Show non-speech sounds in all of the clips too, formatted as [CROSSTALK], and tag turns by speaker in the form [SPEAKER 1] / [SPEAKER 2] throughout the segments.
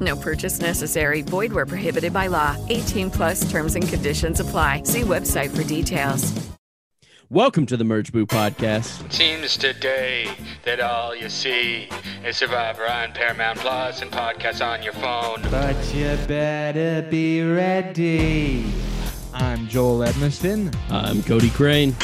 [SPEAKER 1] No purchase necessary. Void where prohibited by law. 18 plus terms and conditions apply. See website for details.
[SPEAKER 2] Welcome to the Merge Boo Podcast.
[SPEAKER 3] Seems today that all you see is Survivor on Paramount Plus and podcasts on your phone.
[SPEAKER 4] But you better be ready. I'm Joel Edmiston.
[SPEAKER 2] I'm Cody Crane.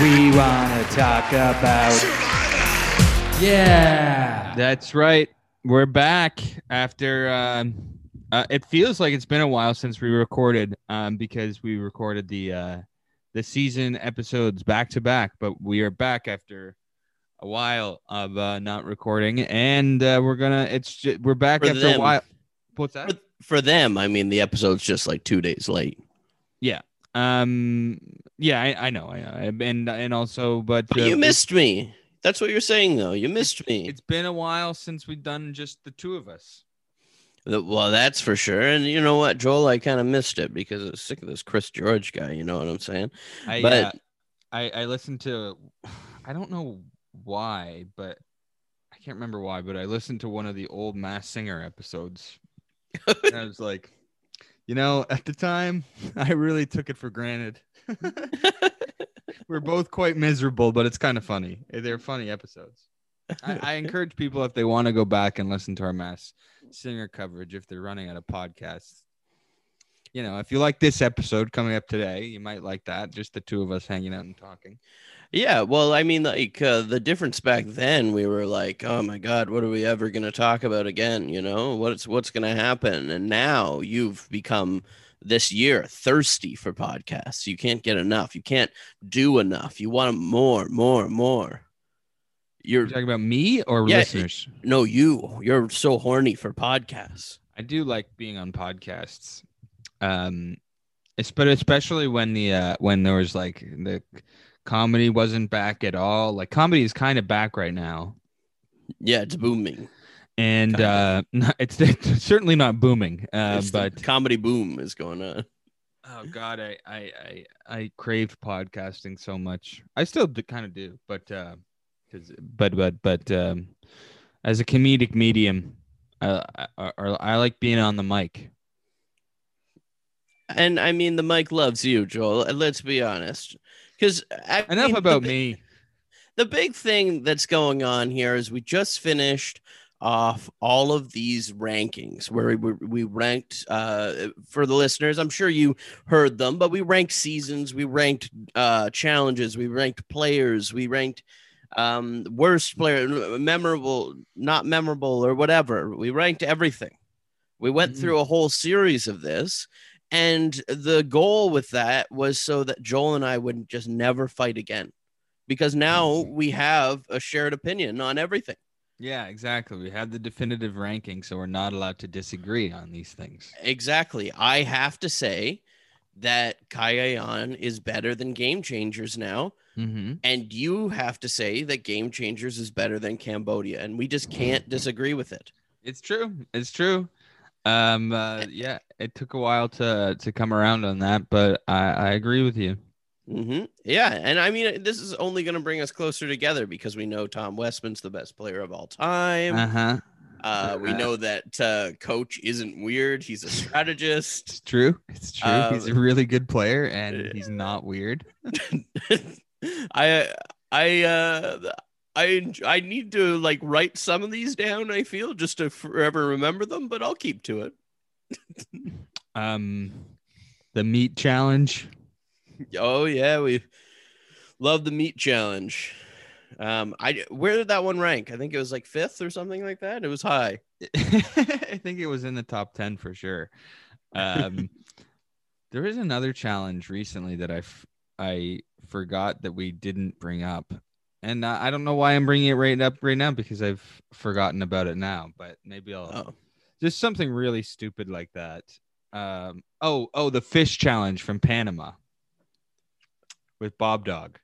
[SPEAKER 4] We want to talk about. Survivor. Yeah.
[SPEAKER 2] That's right. We're back after. Um, uh, it feels like it's been a while since we recorded, um, because we recorded the uh, the season episodes back to back. But we are back after a while of uh, not recording, and uh, we're gonna. It's just, we're back
[SPEAKER 5] For
[SPEAKER 2] after
[SPEAKER 5] them.
[SPEAKER 2] a while. What's that?
[SPEAKER 5] For, for them, I mean, the episode's just like two days late.
[SPEAKER 2] Yeah. Um. Yeah, I, I know. I, I and and also, but,
[SPEAKER 5] But
[SPEAKER 2] uh,
[SPEAKER 5] you missed me. That's what you're saying, though. You missed me.
[SPEAKER 2] It's been a while since we've done just the two of us.
[SPEAKER 5] Well, that's for sure. And you know what, Joel? I kind of missed it because I was sick of this Chris George guy. You know what I'm saying?
[SPEAKER 2] I
[SPEAKER 5] But-
[SPEAKER 2] uh, I I listened to [SIGHS] I don't know why, but I can't remember why, but I listened to one of the old Masked Singer episodes. and I was like, you know, at the time, [LAUGHS] I really took it for granted. [LAUGHS] We're both quite miserable, but it's kind of funny. They're funny episodes. I, I [LAUGHS] encourage people if they want to go back and listen to our Masked Singer coverage if they're running out of podcasts. You know, if you like this episode coming up today, you might like that. Just the two of us hanging out and talking.
[SPEAKER 5] Yeah, well, I mean, like uh, the difference back then, we were like, "Oh my God, what are we ever going to talk about again?" You know, what's what's going to happen? And now you've become this year thirsty for podcasts. You can't get enough. You can't do enough. You want more, more, more. You're
[SPEAKER 2] You're talking about me or
[SPEAKER 5] Yeah,
[SPEAKER 2] listeners?
[SPEAKER 5] no, you. You're so horny for podcasts.
[SPEAKER 2] I do like being on podcasts. Um, it's but especially when the uh when there was like the comedy wasn't back at all. Like comedy is kind of back right now,
[SPEAKER 5] Yeah, it's booming.
[SPEAKER 2] And uh, [LAUGHS] not- it's, it's certainly not booming. Uh,
[SPEAKER 5] the
[SPEAKER 2] but
[SPEAKER 5] comedy boom is going on.
[SPEAKER 2] oh god, I I I, I craved podcasting so much. I still do, kind of do, but uh, because but but but um, as a comedic medium, uh, I, I, I like being on the mic.
[SPEAKER 5] And I mean, the mic loves you, Joel. Let's be honest. Because
[SPEAKER 2] Enough about me.
[SPEAKER 5] The big thing that's going on here is we just finished off all of these rankings where we, we ranked uh, for the listeners. I'm sure you heard them, but we ranked seasons, we ranked uh, challenges, we ranked players, we ranked um, worst player, memorable, not memorable, or whatever. We ranked everything. We went
[SPEAKER 2] Mhm.
[SPEAKER 5] through a whole series of this. And the goal with that was so that Joel and I would just never fight again. Because now we have a shared opinion on everything.
[SPEAKER 2] Yeah, exactly. We have the definitive ranking, so we're not allowed to disagree on these things.
[SPEAKER 5] Exactly. I have to say that Cagayan is better than Game Changers now.
[SPEAKER 2] Mm-hmm.
[SPEAKER 5] And you have to say that Game Changers is better than Cambodia. And we just can't disagree with it.
[SPEAKER 2] It's true. It's true. Um, uh, yeah, it took a while to to come around on that, but I, I agree with you.
[SPEAKER 5] Hmm Yeah. And I mean, this is only going to bring us closer together because we know Tom Westman's the best player of all time.
[SPEAKER 2] Uh huh.
[SPEAKER 5] Uh, we know that uh, Coach isn't weird. He's a strategist.
[SPEAKER 2] It's true. It's true. he's a
[SPEAKER 5] Um,
[SPEAKER 2] really good player, and he's not weird. [LAUGHS]
[SPEAKER 5] I I uh I I need to like write some of these down. I feel just to forever remember them, but I'll keep to it.
[SPEAKER 2] Um, the meat challenge.
[SPEAKER 5] Oh yeah, we love the meat challenge. Um, I where did that one rank? I think it was like fifth or something like that. It was high. [LAUGHS]
[SPEAKER 2] I think it was in the top 10 for sure. Um, [LAUGHS] there is another challenge recently that I, f- I forgot that we didn't bring up. And uh, I don't know why I'm bringing it right up right now because I've forgotten about it now, but maybe I'll
[SPEAKER 5] Oh,
[SPEAKER 2] just something really stupid like that. Um, oh, oh, the fish challenge from Panama with Bob Dog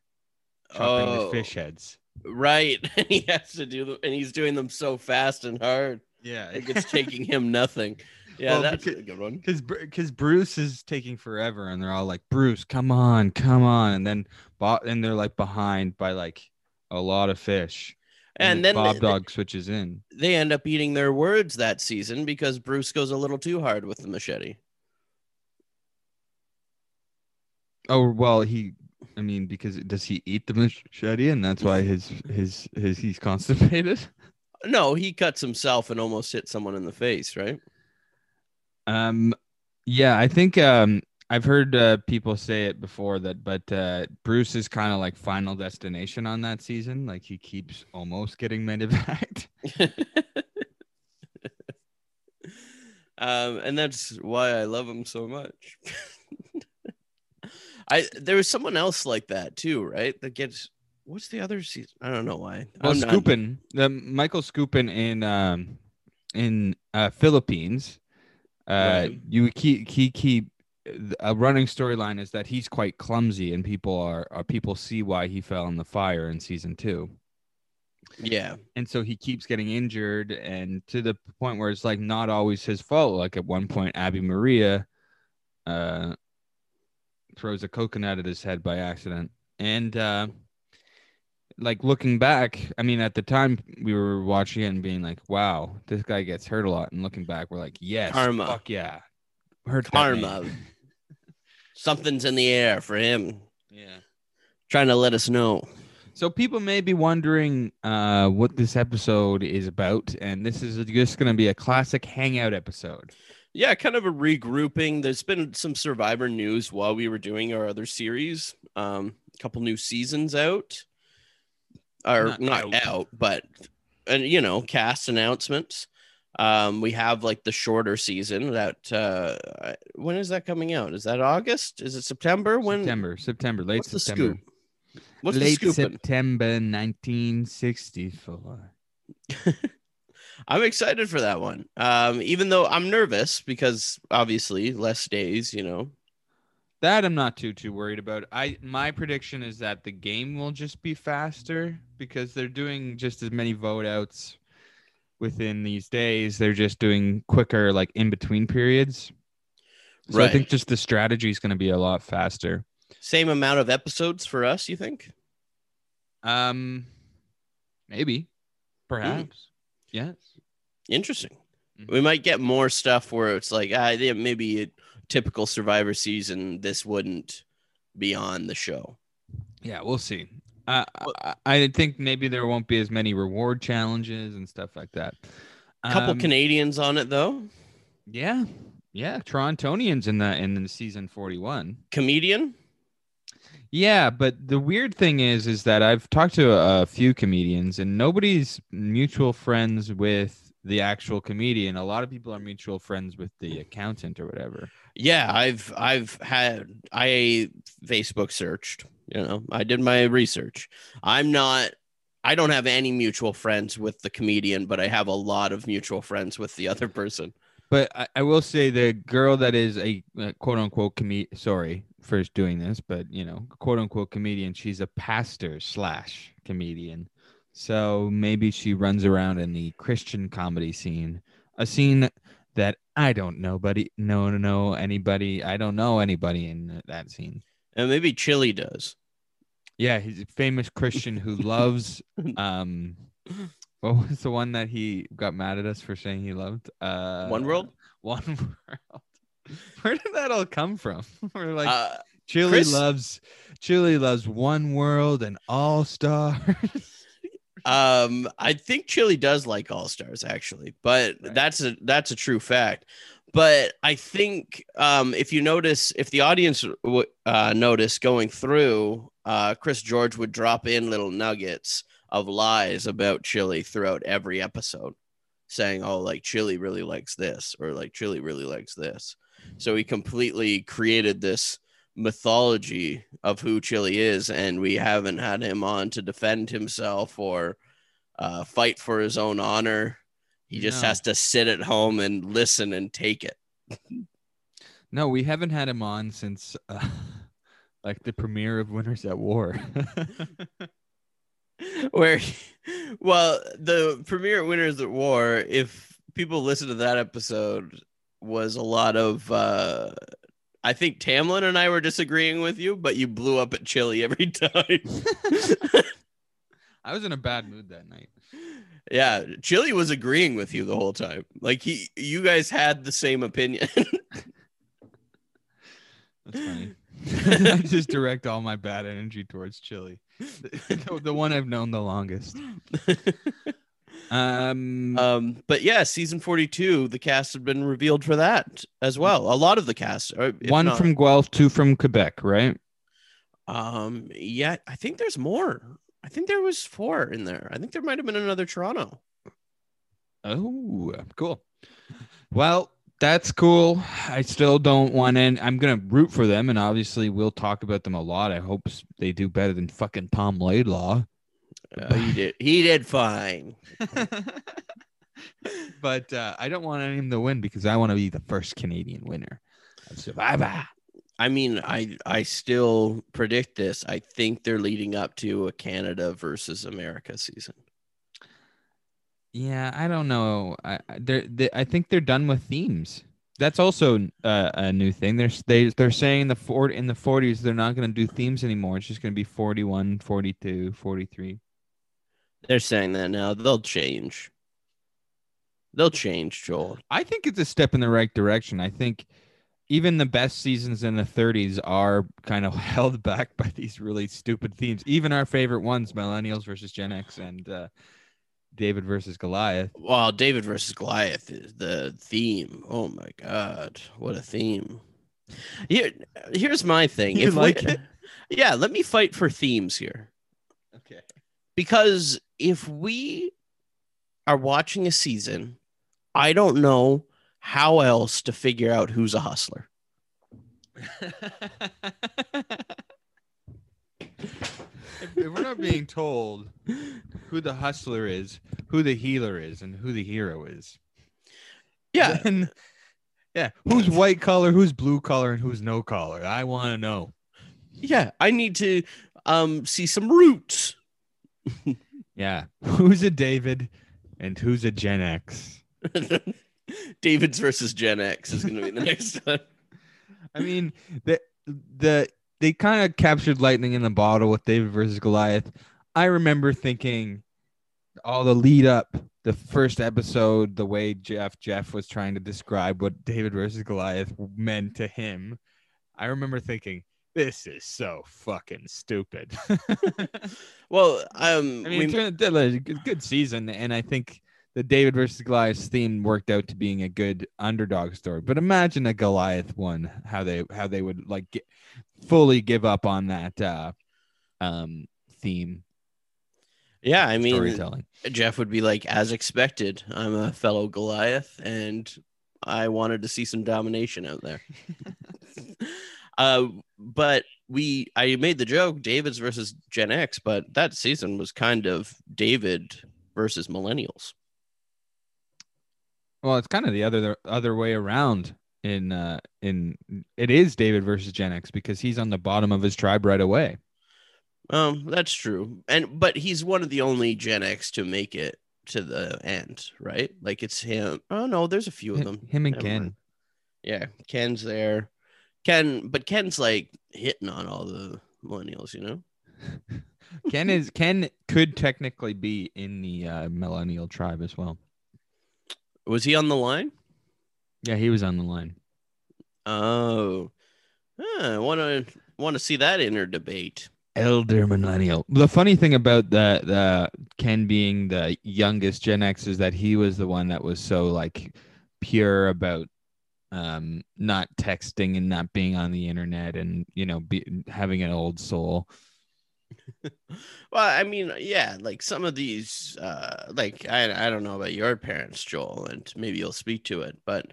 [SPEAKER 2] chopping
[SPEAKER 5] Oh.
[SPEAKER 2] the fish oh. heads.
[SPEAKER 5] right. And [LAUGHS] he has to do them, and he's doing them so fast and hard.
[SPEAKER 2] Yeah,
[SPEAKER 5] Like it's taking him [LAUGHS] nothing. Yeah,
[SPEAKER 2] Well,
[SPEAKER 5] that's
[SPEAKER 2] because-
[SPEAKER 5] a good one.
[SPEAKER 2] because because Bruce is taking forever, and they're all like, "Bruce, come on, come on," and then Bob, and they're like behind by like a lot of fish,
[SPEAKER 5] And then
[SPEAKER 2] Bob
[SPEAKER 5] they-
[SPEAKER 2] Dog switches in.
[SPEAKER 5] They end up eating their words that season because Bruce goes a little too hard with the machete.
[SPEAKER 2] Oh well, he, I mean, because does he eat the machete, and that's why his his his he's constipated. [LAUGHS]
[SPEAKER 5] No, he cuts himself and almost hits someone in the face, right?
[SPEAKER 2] Um, yeah, I think um I've heard uh, people say it before that, but uh, Bruce is kind of like final destination on that season. Like he keeps almost getting medevaced. [LAUGHS] [LAUGHS]
[SPEAKER 5] um, and that's why I love him so much. I there was someone else like that too, right? That gets what's the other season? I don't know why.
[SPEAKER 2] Well,
[SPEAKER 5] I'm not-
[SPEAKER 2] the Michael Skupin in um in uh Philippines, uh
[SPEAKER 5] Right.
[SPEAKER 2] you keep he keep a running storyline is that he's quite clumsy and people are, are people see why he fell in the fire in season two.
[SPEAKER 5] Yeah,
[SPEAKER 2] And so he keeps getting injured and to the point where it's like not always his fault. Like at one point Abi-Maria uh throws a coconut at his head by accident. And uh like looking back, I mean, at the time we were watching it and being like, "Wow, this guy gets hurt a lot." And looking back, we're like, "Yes,
[SPEAKER 5] Karma.
[SPEAKER 2] fuck yeah, hurt
[SPEAKER 5] karma. [LAUGHS] Something's in the air for him,
[SPEAKER 2] Yeah.
[SPEAKER 5] trying to let us know.
[SPEAKER 2] So people may be wondering uh, what this episode is about, and this is just going to be a classic hangout episode.
[SPEAKER 5] Yeah, kind of a regrouping. There's been some Survivor news while we were doing our other series. Um, a couple new seasons out, or
[SPEAKER 2] Not
[SPEAKER 5] not,
[SPEAKER 2] out.
[SPEAKER 5] out. but and you know, cast announcements. Um, we have like the shorter season that uh, when is that coming out? Is that August? Is it September? When?
[SPEAKER 2] September, September, late
[SPEAKER 5] What's the scoop? What's
[SPEAKER 2] late
[SPEAKER 5] the scoop?
[SPEAKER 2] September, nineteen sixty-four. [LAUGHS]
[SPEAKER 5] I'm excited for that one. Um, even though I'm nervous because obviously less days, you know.
[SPEAKER 2] That I'm not too too worried about. I my prediction is that the game will just be faster because they're doing just as many vote outs within these days. They're just doing quicker like in between periods. So I think just the strategy is going to be a lot faster.
[SPEAKER 5] Same amount of episodes for us, you think?
[SPEAKER 2] Um maybe perhaps. Yes.
[SPEAKER 5] Interesting.
[SPEAKER 2] Mhm.
[SPEAKER 5] We might get more stuff where it's like, ah, yeah, maybe a typical Survivor season, this wouldn't be on the show.
[SPEAKER 2] Yeah, we'll see. Uh, I, I think maybe there won't be as many reward challenges and stuff like that.
[SPEAKER 5] A couple
[SPEAKER 2] Um,
[SPEAKER 5] Canadians on it though.
[SPEAKER 2] Yeah, yeah, Torontonians in the in the season forty one.
[SPEAKER 5] Comedian.
[SPEAKER 2] Yeah, but the weird thing is, is that I've talked to a, a few comedians, and nobody's mutual friends with the actual comedian. A lot of people are mutual friends with the accountant or whatever.
[SPEAKER 5] Yeah, I've I've had I Facebook searched, you know, I did my research. I'm not I don't have any mutual friends with the comedian, but I have a lot of mutual friends with the other person.
[SPEAKER 2] But I, I will say the girl that is a uh, quote unquote comedian. Sorry for doing this, but you know, quote unquote comedian. She's a pastor slash comedian. So maybe she runs around in the Christian comedy scene, a scene that I don't know, buddy. No, no, no, anybody. I don't know anybody in that scene.
[SPEAKER 5] And maybe Chili does.
[SPEAKER 2] Yeah, he's a famous Christian who loves [LAUGHS] um what was the one that he got mad at us for saying he loved? Uh
[SPEAKER 5] One World? [LAUGHS]
[SPEAKER 2] One World. [LAUGHS] Where did that all come from? [LAUGHS] We're like
[SPEAKER 5] uh,
[SPEAKER 2] Chili
[SPEAKER 5] Chris-
[SPEAKER 2] loves Chili loves One World and All Stars. [LAUGHS]
[SPEAKER 5] um I think Chili does like All Stars actually, but
[SPEAKER 2] Right.
[SPEAKER 5] that's a that's a true fact. but I think um, if you notice, if the audience w- uh, notice going through, uh, Chris George would drop in little nuggets of lies about Chili throughout every episode, saying, "Oh, like Chili really likes this," or like Chili really likes this. So he completely created this mythology of who Chili is, and we haven't had him on to defend himself or uh, fight for his own honor. He just
[SPEAKER 2] No.
[SPEAKER 5] has to sit at home and listen and take it. [LAUGHS]
[SPEAKER 2] No, we haven't had him on since uh, [LAUGHS] like the premiere of Winners at War. [LAUGHS]
[SPEAKER 5] Where, well, the premiere of Winners at War, if people listen to that episode, was a lot of. Uh, I think Tamlin and I were disagreeing with you, but you blew up at Chili every [LAUGHS] time.
[SPEAKER 2] I was in a bad mood that night.
[SPEAKER 5] yeah, Chili was agreeing with you the whole time. Like he, you guys had the same opinion. [LAUGHS]
[SPEAKER 2] That's funny. [LAUGHS] I just direct all my bad energy towards Chili, the, the one I've known the longest. Um,
[SPEAKER 5] Um, but yeah, season 42, the cast have been revealed for that as well. A lot of the cast.
[SPEAKER 2] one
[SPEAKER 5] not-
[SPEAKER 2] from Guelph, two from Quebec, right?
[SPEAKER 5] um, yeah, I think there's more. I think there was four in there. I think there might have been another Toronto.
[SPEAKER 2] Oh, cool. Well, that's cool. I still don't want in. I'm gonna root for them, and obviously we'll talk about them a lot. I hope they do better than fucking Tom Laidlaw.
[SPEAKER 5] Uh, he did. He did fine. [LAUGHS] [LAUGHS]
[SPEAKER 2] but uh, I don't want him to win because I want to be the first Canadian winner of Survivor.
[SPEAKER 5] I mean, I I still predict this. I think they're leading up to a Canada versus America season.
[SPEAKER 2] Yeah, I don't know. I they're they, I think they're done with themes. That's also uh, a new thing. They're they they're saying the fort in the 40s they're not going to do themes anymore. It's just going to be 41, 42, 43.
[SPEAKER 5] They're saying that now. They'll change. They'll change, Joel.
[SPEAKER 2] I think it's a step in the right direction. I think even the best seasons in the 30s are kind of [LAUGHS] held back by these really stupid themes. Even our favorite ones, Millennials versus Gen X and uh, David versus Goliath.
[SPEAKER 5] Well, David versus Goliath is the theme. Oh my god, what a theme! Here, here's my thing.
[SPEAKER 2] You
[SPEAKER 5] If we-
[SPEAKER 2] like it? [LAUGHS]
[SPEAKER 5] yeah, let me fight for themes here
[SPEAKER 2] Okay.
[SPEAKER 5] because if we are watching a season, I don't know how else to figure out who's a hustler.
[SPEAKER 2] if, we're not being told who the hustler is, who the healer is, and who the hero is,
[SPEAKER 5] Yeah,
[SPEAKER 2] then yeah, who's white collar, who's blue collar, and who's no collar? I want to know.
[SPEAKER 5] yeah. I need to um see some roots. [LAUGHS]
[SPEAKER 2] Yeah, who's a David, and who's a Gen X? [LAUGHS]
[SPEAKER 5] David's versus Gen X is going to be the next [LAUGHS] one.
[SPEAKER 2] I mean, the the they kind of captured lightning in the bottle with David versus Goliath. I remember thinking all the lead up, the first episode, the way Jeff Jeff was trying to describe what David versus Goliath meant to him. I remember thinking, this is so fucking stupid. [LAUGHS]
[SPEAKER 5] Well, um,
[SPEAKER 2] I mean,
[SPEAKER 5] we-
[SPEAKER 2] it turned out a good, good season, and I think the David versus Goliath theme worked out to being a good underdog story. But imagine a Goliath one, how they how they would like get, fully give up on that uh, um, theme
[SPEAKER 5] yeah, I mean,
[SPEAKER 2] storytelling.
[SPEAKER 5] Jeff would be like, as expected, I'm a fellow Goliath, and I wanted to see some domination out there. [LAUGHS] uh, but we, I made the joke, David's versus Gen X, but that season was kind of David versus millennials.
[SPEAKER 2] Well, it's kind of the other other way around. In uh, in it is David versus Gen X because he's on the bottom of his tribe right away.
[SPEAKER 5] Um, that's true, and but he's one of the only Gen X to make it to the end, right? Like it's him. Oh no, there's a few of them.
[SPEAKER 2] Him and Ken.
[SPEAKER 5] Yeah, Ken's there. Ken, but Ken's like hitting on all the millennials, you know. [LAUGHS]
[SPEAKER 2] Ken is Ken could technically be in the uh, millennial tribe as well.
[SPEAKER 5] Was he on the line?
[SPEAKER 2] Yeah, he was on the line.
[SPEAKER 5] Oh, I want to want to see that inner debate.
[SPEAKER 2] Elder millennial. The funny thing about the the Ken being the youngest Gen X is that he was the one that was so like pure about um not texting and not being on the internet and you know be, having an old soul [LAUGHS]
[SPEAKER 5] well, I mean, yeah, like some of these, uh, like I, I don't know about your parents, Joel, and maybe you'll speak to it, but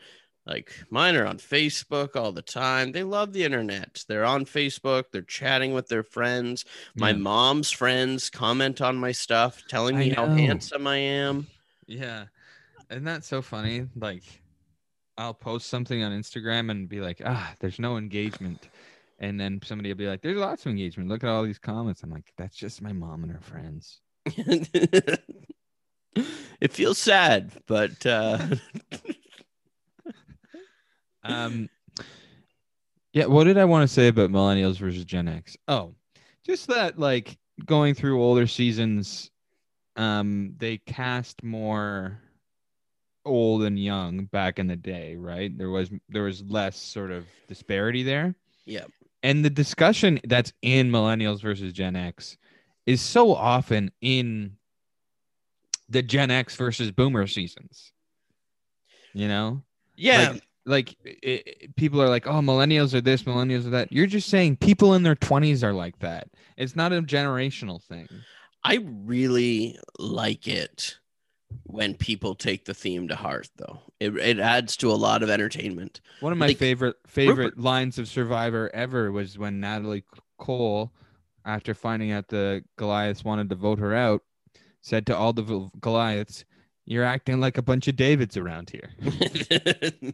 [SPEAKER 5] like mine are on Facebook all the time. They love the internet. They're on Facebook. They're chatting with their friends. My
[SPEAKER 2] Yeah.
[SPEAKER 5] mom's friends comment on my stuff, telling me how handsome I am.
[SPEAKER 2] Yeah. Isn't that so funny? Like, I'll post something on Instagram and be like, ah, there's no engagement. And then somebody will be like, there's lots of engagement. Look at all these comments. I'm like, that's just my mom and her friends. [LAUGHS]
[SPEAKER 5] it feels sad, but uh, [LAUGHS]
[SPEAKER 2] Um, yeah. What did I want to say about millennials versus Gen X? Oh, just that, like, going through older seasons, um, they cast more old and young back in the day, right? There was there was less sort of disparity there.
[SPEAKER 5] yeah,
[SPEAKER 2] and the discussion that's in millennials versus Gen X is so often in the Gen X versus Boomer seasons. You know,
[SPEAKER 5] yeah.
[SPEAKER 2] like, like i i- people are like, "Oh, millennials are this, millennials are that." You're just saying people in their 20s are like that. It's not a generational thing.
[SPEAKER 5] I really like it when people take the theme to heart, though. It, it adds to a lot of entertainment.
[SPEAKER 2] One of my
[SPEAKER 5] Like,
[SPEAKER 2] favorite favorite lines of Survivor ever was when Natalie Cole, after finding out the Goliaths wanted to vote her out, said to all the Goliaths, "You're acting like a bunch of Davids around here." [LAUGHS]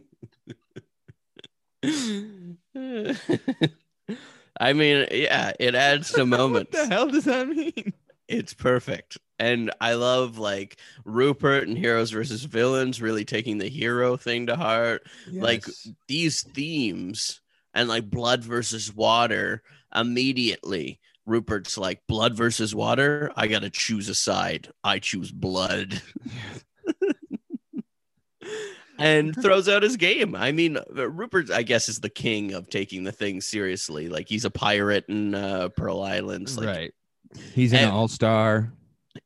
[SPEAKER 5] I mean, yeah, it adds to [LAUGHS]
[SPEAKER 2] what
[SPEAKER 5] moments.
[SPEAKER 2] the hell does that mean?
[SPEAKER 5] It's perfect. And I love like Rupert and Heroes versus Villains really taking the hero thing to heart. Like these themes and like blood versus water immediately. Rupert's like blood versus water. I gotta choose a side. I choose blood. [LAUGHS] [LAUGHS] and throws out his game. I mean, Rupert, I guess, is the king of taking the thing seriously. Like he's a pirate in uh, Pearl Islands. Like
[SPEAKER 2] right. He's an all star.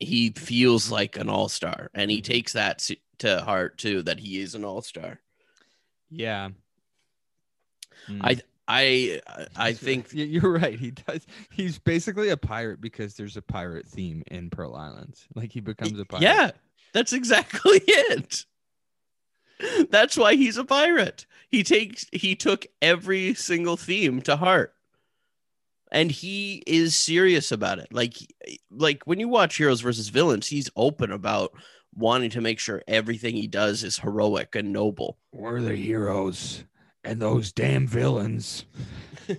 [SPEAKER 5] He feels like an all star, and he takes that to heart too. That he is an all star.
[SPEAKER 2] Yeah. Hmm.
[SPEAKER 5] I I I think [LAUGHS]
[SPEAKER 2] you're right. He does. He's basically a pirate because there's a pirate theme in Pearl Islands. Like he becomes a pirate.
[SPEAKER 5] yeah, that's exactly [LAUGHS] it. That's why he's a pirate. He takes he took every single theme to heart. And he is serious about it. Like like when you watch Heroes versus Villains, he's open about wanting to make sure everything he does is heroic and noble.
[SPEAKER 2] We're the heroes, and those damn villains. [LAUGHS]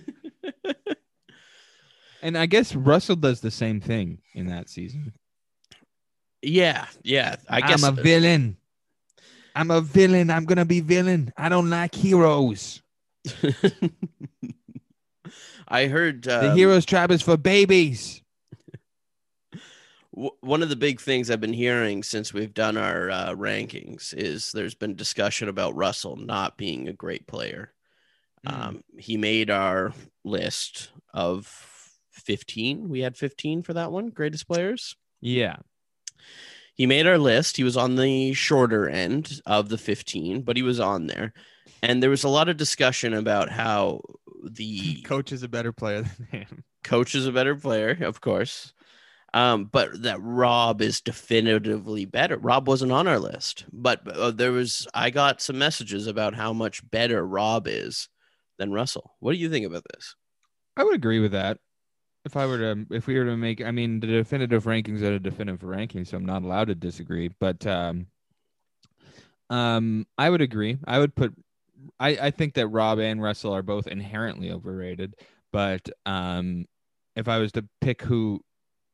[SPEAKER 2] and I guess Russell does the same thing in that season.
[SPEAKER 5] Yeah, yeah. I guess
[SPEAKER 2] I'm a villain. I'm a villain. I'm gonna be villain. I don't like heroes. [LAUGHS]
[SPEAKER 5] I heard
[SPEAKER 2] The
[SPEAKER 5] um,
[SPEAKER 2] heroes tribe is for babies. [LAUGHS]
[SPEAKER 5] one of the big things I've been hearing since we've done our uh, rankings is there's been discussion about Russell not being a great player.
[SPEAKER 2] Mm.
[SPEAKER 5] Um, he made our list of 15. We had 15 for that one, greatest players.
[SPEAKER 2] Yeah.
[SPEAKER 5] He made our list. He was on the shorter end of the 15, but he was on there. And there was a lot of discussion about how the
[SPEAKER 2] Coach is a better player than him.
[SPEAKER 5] coach is a better player, of course. Um, but that Rob is definitively better. Rob wasn't on our list, but uh, there was. I got some messages about how much better Rob is than Russell. What do you think about this?
[SPEAKER 2] I would agree with that. If I were to, if we were to make, I mean, the definitive rankings are a definitive ranking, so I'm not allowed to disagree. But um, um, I would agree. I would put, I, I think that Rob and Russell are both inherently overrated. But um, if I was to pick who,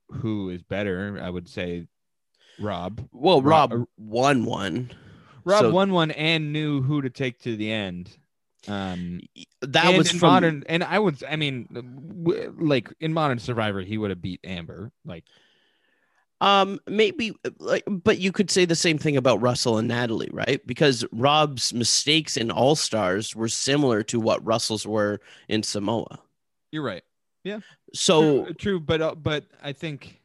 [SPEAKER 2] who is better, I would say Rob.
[SPEAKER 5] Well,
[SPEAKER 2] Rob-
[SPEAKER 5] Rob won one.
[SPEAKER 2] Rob
[SPEAKER 5] So-
[SPEAKER 2] won one and knew who to take to the end. Um,
[SPEAKER 5] That was
[SPEAKER 2] in
[SPEAKER 5] from
[SPEAKER 2] modern, and I would, I mean, w- like in modern Survivor, he would have beat Amber. Like,
[SPEAKER 5] Um, maybe like, but you could say the same thing about Russell and Natalie, right? Because Rob's mistakes in All Stars were similar to what Russell's were in Samoa.
[SPEAKER 2] you're right. Yeah.
[SPEAKER 5] So
[SPEAKER 2] true, true, but uh, but I think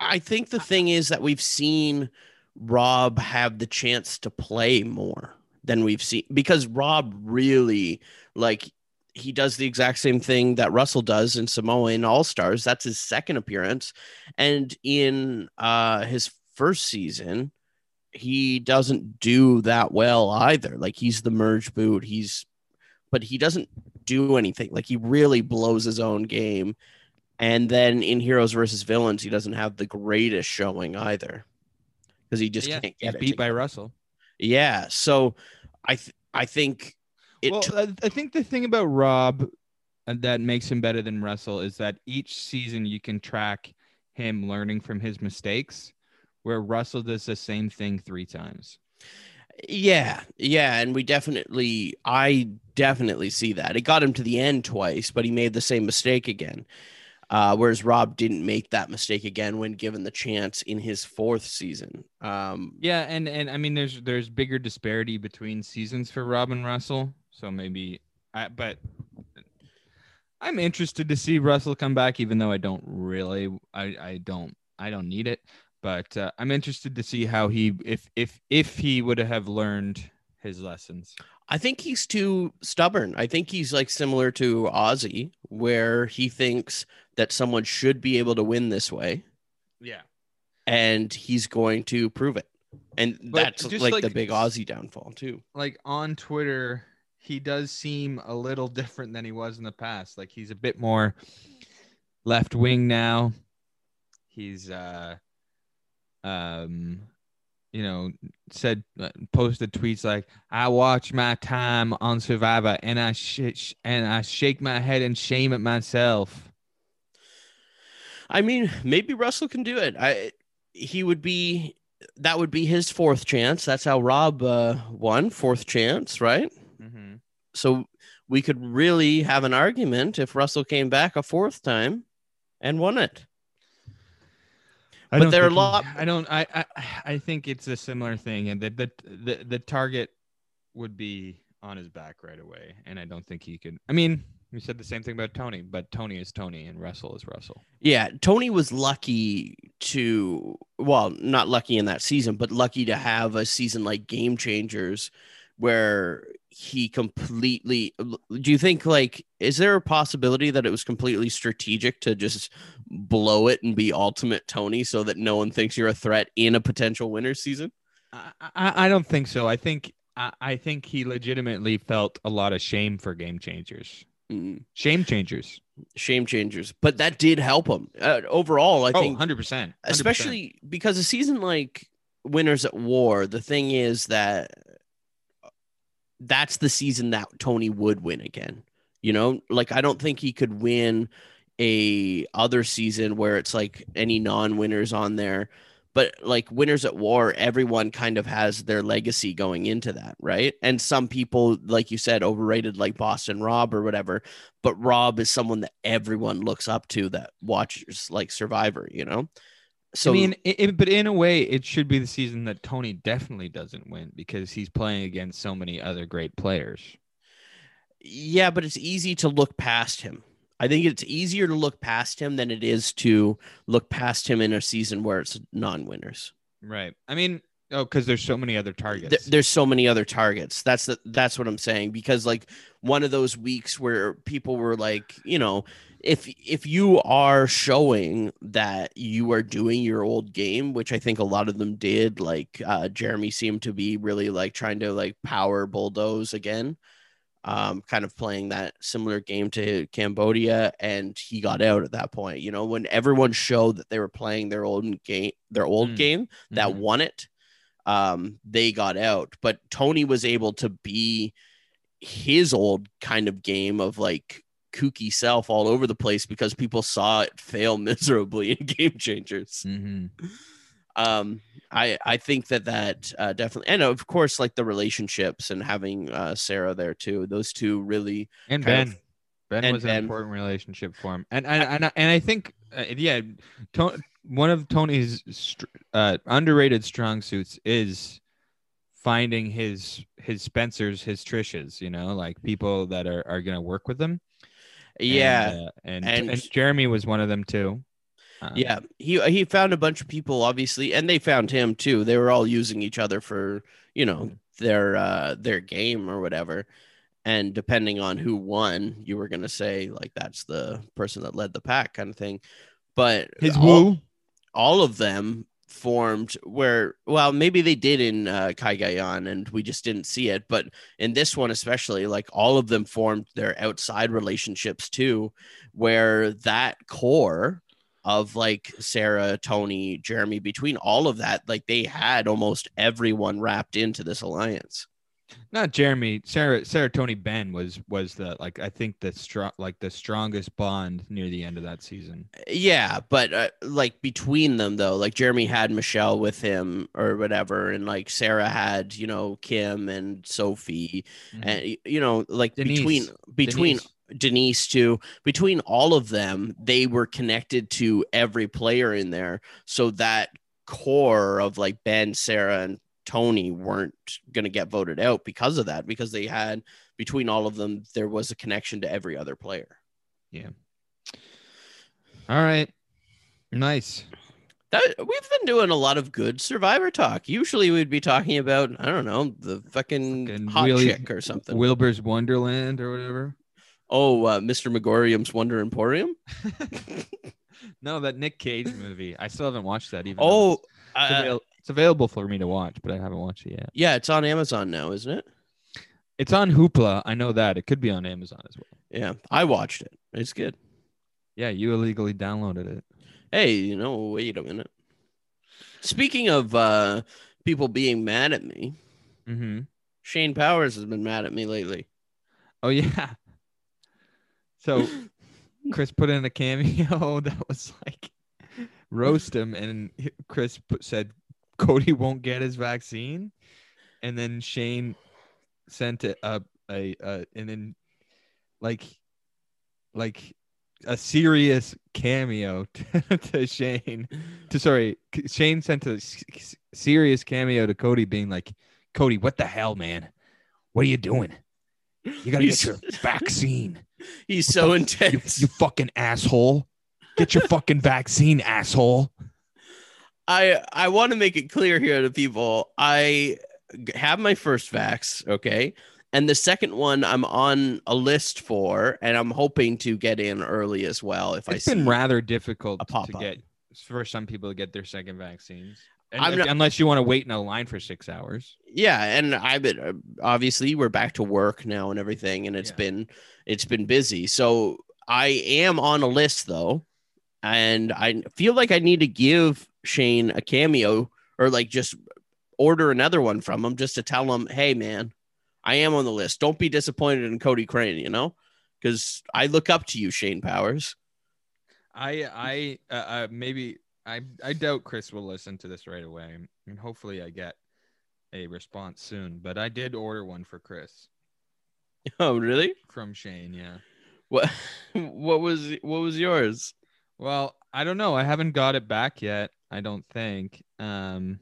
[SPEAKER 5] I think the thing is that we've seen Rob have the chance to play more than we've seen because Rob really like he does the exact same thing that Russell does in Samoa in All Stars. That's his second appearance, and in uh, his first season, he doesn't do that well either. Like he's the merge boot. He's, but he doesn't do anything. Like he really blows his own game. And then in Heroes versus Villains, he doesn't have the greatest showing either because he just
[SPEAKER 2] Yeah,
[SPEAKER 5] can't get
[SPEAKER 2] beat by. Russell.
[SPEAKER 5] Yeah. So I th- I think it
[SPEAKER 2] well, I, I think the thing about Rob uh, that makes him better than Russell is that each season you can track him learning from his mistakes, where Russell does the same thing three times.
[SPEAKER 5] yeah, yeah, and we definitely I definitely see that. It got him to the end twice, but he made the same mistake again. Uh, whereas Rob didn't make that mistake again when given the chance in his fourth season. Um,
[SPEAKER 2] Yeah, and and I mean, there's there's bigger disparity between seasons for Rob and Russell, so maybe, I, but I'm interested to see Russell come back, even though I don't really, I I don't I don't need it, but uh, I'm interested to see how he if if if he would have learned his lessons.
[SPEAKER 5] I think he's too stubborn. I think he's like similar to Ozzy, where he thinks that someone should be able to win this way,
[SPEAKER 2] Yeah.
[SPEAKER 5] and he's going to prove it. And
[SPEAKER 2] But
[SPEAKER 5] that's like,
[SPEAKER 2] like-
[SPEAKER 5] the big Ozzy downfall too.
[SPEAKER 2] like on Twitter, he does seem a little [LAUGHS] different than he was in the past. Like he's a bit more left wing now. He's uh um you know said uh, posted tweets like I watch my time on Survivor and I sh- and I shake my head and shame at myself.
[SPEAKER 5] I mean, maybe Russell can do it. I he would be that would be his fourth chance. That's how Rob uh, won fourth chance, right?
[SPEAKER 2] Mm-hmm.
[SPEAKER 5] So we could really have an argument if Russell came back a fourth time and won it.
[SPEAKER 2] I
[SPEAKER 5] But there are a lot-
[SPEAKER 2] I don't. I, I. I think it's a similar thing, and that the, the the target would be on his back right away, and I don't think he could. I mean, we said the same thing about Tony, but Tony is Tony, and Russell is Russell.
[SPEAKER 5] Yeah, Tony was lucky to well, not lucky in that season, but lucky to have a season like Game Changers where he completely do you think like is there a possibility that it was completely strategic to just blow it and be ultimate Tony so that no one thinks you're a threat in a potential winner season?
[SPEAKER 2] I, I, I don't think so. I think I, I think he legitimately felt a lot of shame for game changers.
[SPEAKER 5] Mm,
[SPEAKER 2] Shame changers.
[SPEAKER 5] shame changers, but that did help him. Uh, overall, I
[SPEAKER 2] oh,
[SPEAKER 5] think
[SPEAKER 2] 100%, 100%.
[SPEAKER 5] especially because a season like Winners at War, the thing is that that's the season that Tony would win again. You know, like I don't think he could win a other season where it's like any non-winners on there. But like winners at war, everyone kind of has their legacy going into that, right? And some people, like you said, overrated like Boston Rob or whatever. But Rob is someone that everyone looks up to that watches like Survivor, you know? So
[SPEAKER 2] I mean, it, it- but in a way, it should be the season that Tony definitely doesn't win because he's playing against so many other great players.
[SPEAKER 5] Yeah, but it's easy to look past him. I think it's easier to look past him than it is to look past him in a season where it's non-winners.
[SPEAKER 2] Right. I mean, oh, because there's so many other
[SPEAKER 5] Th-
[SPEAKER 2] targets.
[SPEAKER 5] there's so many other targets. That's the that's what I'm saying because like one of those weeks where people were like, you know, if if you are showing that you are doing your old game, which I think a lot of them did, like uh, Jeremy seemed to be really like trying to like power bulldoze again, um, kind of playing that similar game to Cambodia, and he got out at that point. You know, when everyone showed that they were playing their old game, their old
[SPEAKER 2] Mm.
[SPEAKER 5] game that
[SPEAKER 2] Mhm.
[SPEAKER 5] won it, um, they got out. But Tony was able to be his old kind of game of like kooky self all over the place because people saw it fail [LAUGHS] miserably in game changers.
[SPEAKER 2] Mhm.
[SPEAKER 5] Um, I I think that that uh, definitely, and of course, like the relationships and having uh, Sarah there too. Those two really,
[SPEAKER 2] And Ben.
[SPEAKER 5] of-
[SPEAKER 2] Ben
[SPEAKER 5] and
[SPEAKER 2] was an important relationship for him, and and and, I- and I think, uh, yeah, to- one of Tony's str- uh, underrated strong suits is finding his his Spencers, his Trishes. You know, like people that are are gonna work with him. And,
[SPEAKER 5] yeah,
[SPEAKER 2] uh, and,
[SPEAKER 5] and-
[SPEAKER 2] and Jeremy was one of them too. Um,
[SPEAKER 5] yeah. He he found a bunch of people, obviously, and they found him too. They were all using each other for you know their uh their game or whatever. And depending on who won, you were gonna say like that's the person that led the pack kind of thing. But
[SPEAKER 4] His
[SPEAKER 5] all-
[SPEAKER 4] woo.
[SPEAKER 5] all of them formed where well maybe they did in uh, Cagayan and we just didn't see it but in this one especially like all of them formed their outside relationships too where that core of like Sarah Tony Jeremy between all of that like they had almost everyone wrapped into this alliance
[SPEAKER 2] Not Jeremy. Sarah. Sarah Tony Ben was was the like I think the strong like the strongest bond near the end of that season.
[SPEAKER 5] Yeah, but uh, like between them though, like Jeremy had Michelle with him or whatever, and like Sarah had you know Kim and Sophie, and you know like between between
[SPEAKER 2] Denise.
[SPEAKER 5] Denise. too, between all of them, they were connected to every player in there, so that core of like Ben, Sarah, and Tony weren't gonna get voted out because of that, because they had between all of them there was a connection to every other player. Yeah.
[SPEAKER 2] All right. Nice.
[SPEAKER 5] That we've been doing a lot of good survivor talk. Usually we'd be talking about, I don't know, the fucking,
[SPEAKER 2] Fucking
[SPEAKER 5] hot
[SPEAKER 2] Willy-
[SPEAKER 5] chick or something.
[SPEAKER 2] Wilbur's Wonderland or whatever.
[SPEAKER 5] oh, uh, Mr. Magorium's Wonder Emporium. [LAUGHS]
[SPEAKER 2] no, that Nick Cage movie. I still haven't watched that even.
[SPEAKER 5] Oh, uh,
[SPEAKER 2] it's available for me to watch, but I haven't watched it yet.
[SPEAKER 5] yeah, it's on Amazon now, isn't it?
[SPEAKER 2] It's on Hoopla. I know that. It could be on Amazon as well.
[SPEAKER 5] Yeah, I watched it. It's good.
[SPEAKER 2] Yeah, you illegally downloaded it.
[SPEAKER 5] Hey, you know, wait a minute. Speaking of uh, people being mad at me,
[SPEAKER 2] Mm-hmm.
[SPEAKER 5] Shane Powers has been mad at me lately.
[SPEAKER 2] Oh yeah. So [LAUGHS] Chris put in a cameo [LAUGHS] that was like roast him, and Chris put, said Cody won't get his vaccine, and then Shane sent it up a, a and then like like a serious cameo [LAUGHS] to, to Shane. To sorry, Shane sent a serious cameo to Cody, being like, "Cody, what the hell, man? What are you doing? You gotta get your [LAUGHS] vaccine."
[SPEAKER 5] He's so
[SPEAKER 2] You,
[SPEAKER 5] intense.
[SPEAKER 2] you fucking asshole. Get your fucking vaccine, asshole.
[SPEAKER 5] I I want to make it clear here to people. I have my first vax, okay, and the second one I'm on a list for, and I'm hoping to get in early as well. If
[SPEAKER 2] It's
[SPEAKER 5] I
[SPEAKER 2] been rather difficult to get for some people to get their second vaccines. And
[SPEAKER 5] I'm
[SPEAKER 2] if-
[SPEAKER 5] not-
[SPEAKER 2] unless you want to wait in a line for six hours.
[SPEAKER 5] yeah, and I've been obviously we're back to work now and everything, and it's
[SPEAKER 2] Yeah.
[SPEAKER 5] been it's been busy. So I am on a list though, and I feel like I need to give Shane a cameo or like just order another one from him just to tell him, hey man, I am on the list. Don't be disappointed in Cody Crane, you know, because I look up to you, Shane Powers.
[SPEAKER 2] I I uh, uh, maybe I I doubt Chris will listen to this right away, and hopefully I get a response soon. But I did order one for Chris [LAUGHS]
[SPEAKER 5] Oh, really?
[SPEAKER 2] from Shane. Yeah.
[SPEAKER 5] What [LAUGHS] what was what was yours?
[SPEAKER 2] Well, I don't know. I haven't got it back yet. I don't think. Um.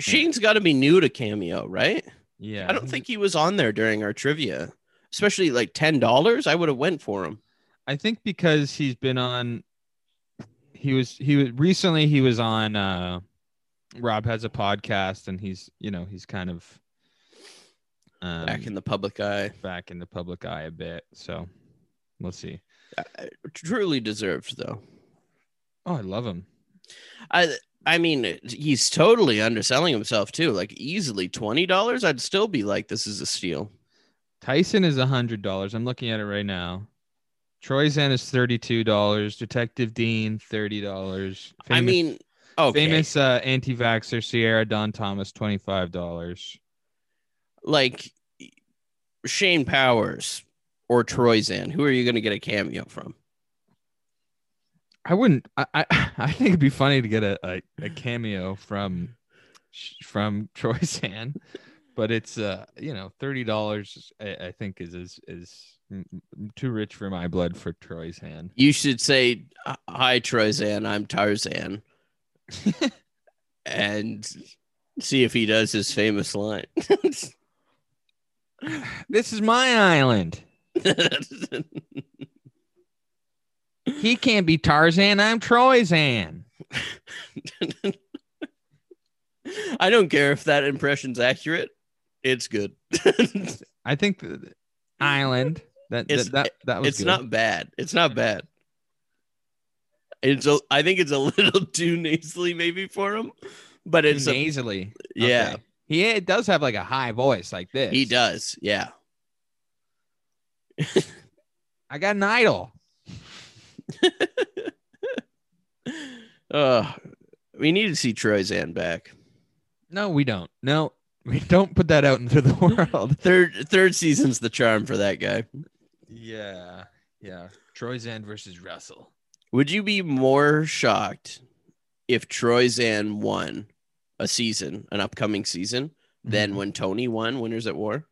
[SPEAKER 5] Shane's got to be new to Cameo, right?
[SPEAKER 2] Yeah.
[SPEAKER 5] I don't think he was on there during our trivia, especially like ten dollars. I would have went for him.
[SPEAKER 2] I think because he's been on he was he was recently he was on uh Rob has a podcast and he's you know he's kind of um,
[SPEAKER 5] back in the public eye.
[SPEAKER 2] back in the public eye a bit so we'll see
[SPEAKER 5] Uh, Truly deserved though.
[SPEAKER 2] Oh I love him
[SPEAKER 5] I I mean he's totally underselling himself too. Like easily twenty dollars, I'd still be like, this is a steal.
[SPEAKER 2] Tyson is a hundred dollars I'm looking at it right now Troyzan is thirty two dollars Detective Dean thirty dollars
[SPEAKER 5] I mean, okay,
[SPEAKER 2] famous uh, anti-vaxxer Sierra Dawn Thomas twenty five dollars
[SPEAKER 5] like Shane Powers or Troyzan. Who are you going to get a cameo from?
[SPEAKER 2] I wouldn't. I, I [LAUGHS] I think it'd be funny to get a, a, a cameo from from [LAUGHS] Troyzan, but it's uh you know thirty dollars. I, I think is is is too rich for my blood for Troyzan.
[SPEAKER 5] You should say, "Hi, Troyzan. I'm Tarzan," [LAUGHS] and see if he does his famous line.
[SPEAKER 2] This is my island. He can't be Tarzan. I'm Troyzan. [LAUGHS]
[SPEAKER 5] I don't care if that impression's accurate. It's good. [LAUGHS]
[SPEAKER 2] I think the island that
[SPEAKER 5] It's-
[SPEAKER 2] that, that, that was
[SPEAKER 5] it's
[SPEAKER 2] good.
[SPEAKER 5] not bad. It's not bad. It's a, I think it's a [LAUGHS] little too nasally maybe for him, but
[SPEAKER 2] Too
[SPEAKER 5] it's a,
[SPEAKER 2] nasally.
[SPEAKER 5] yeah,
[SPEAKER 2] Okay. He it does have like a high voice like this.
[SPEAKER 5] he does. Yeah.
[SPEAKER 2] I got an idol. [LAUGHS]
[SPEAKER 5] Uh, we need to see Troyzan back.
[SPEAKER 2] No, we don't. No, we don't put that out into the [LAUGHS] world.
[SPEAKER 5] Third third season's the charm for that guy.
[SPEAKER 2] yeah, yeah. Troyzan versus Russell.
[SPEAKER 5] Would you be more shocked if Troyzan won a season, an upcoming season, than
[SPEAKER 2] Mhm.
[SPEAKER 5] when Tony won Winners at War?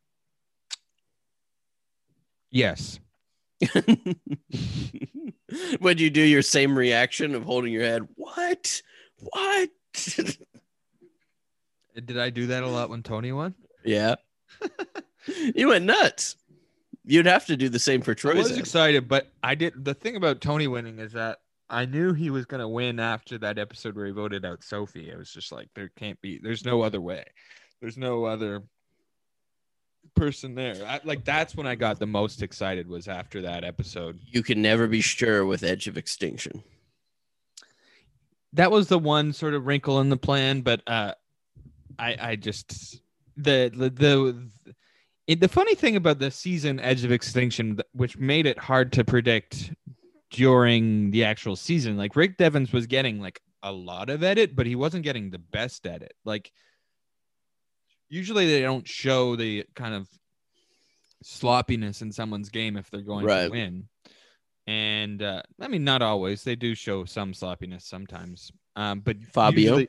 [SPEAKER 2] Yes. [LAUGHS]
[SPEAKER 5] Would you do your same reaction of holding your head? What? What? [LAUGHS]
[SPEAKER 2] Did I do that a lot when Tony won?
[SPEAKER 5] yeah. [LAUGHS] you went nuts. You'd have to do the same for Troy
[SPEAKER 2] I was
[SPEAKER 5] Zan.
[SPEAKER 2] excited, but I did. The thing about Tony winning is that I knew he was gonna win after that episode where he voted out Sophie. It was just like there can't be. There's no other way. There's no other person there. I, like that's when I got the most excited was after that episode.
[SPEAKER 5] you can never be sure with Edge of Extinction.
[SPEAKER 2] That was the one sort of wrinkle in the plan, but uh, I I just the the the. It, the funny thing about the season Edge of Extinction, which made it hard to predict during the actual season, like Rick Devens was getting like a lot of edit, but he wasn't getting the best edit. Like usually they don't show the kind of sloppiness in someone's game if they're going
[SPEAKER 5] Right.
[SPEAKER 2] to win. And uh, I mean, not always. They do show some sloppiness sometimes. Um, but
[SPEAKER 5] Fabio?
[SPEAKER 2] usually-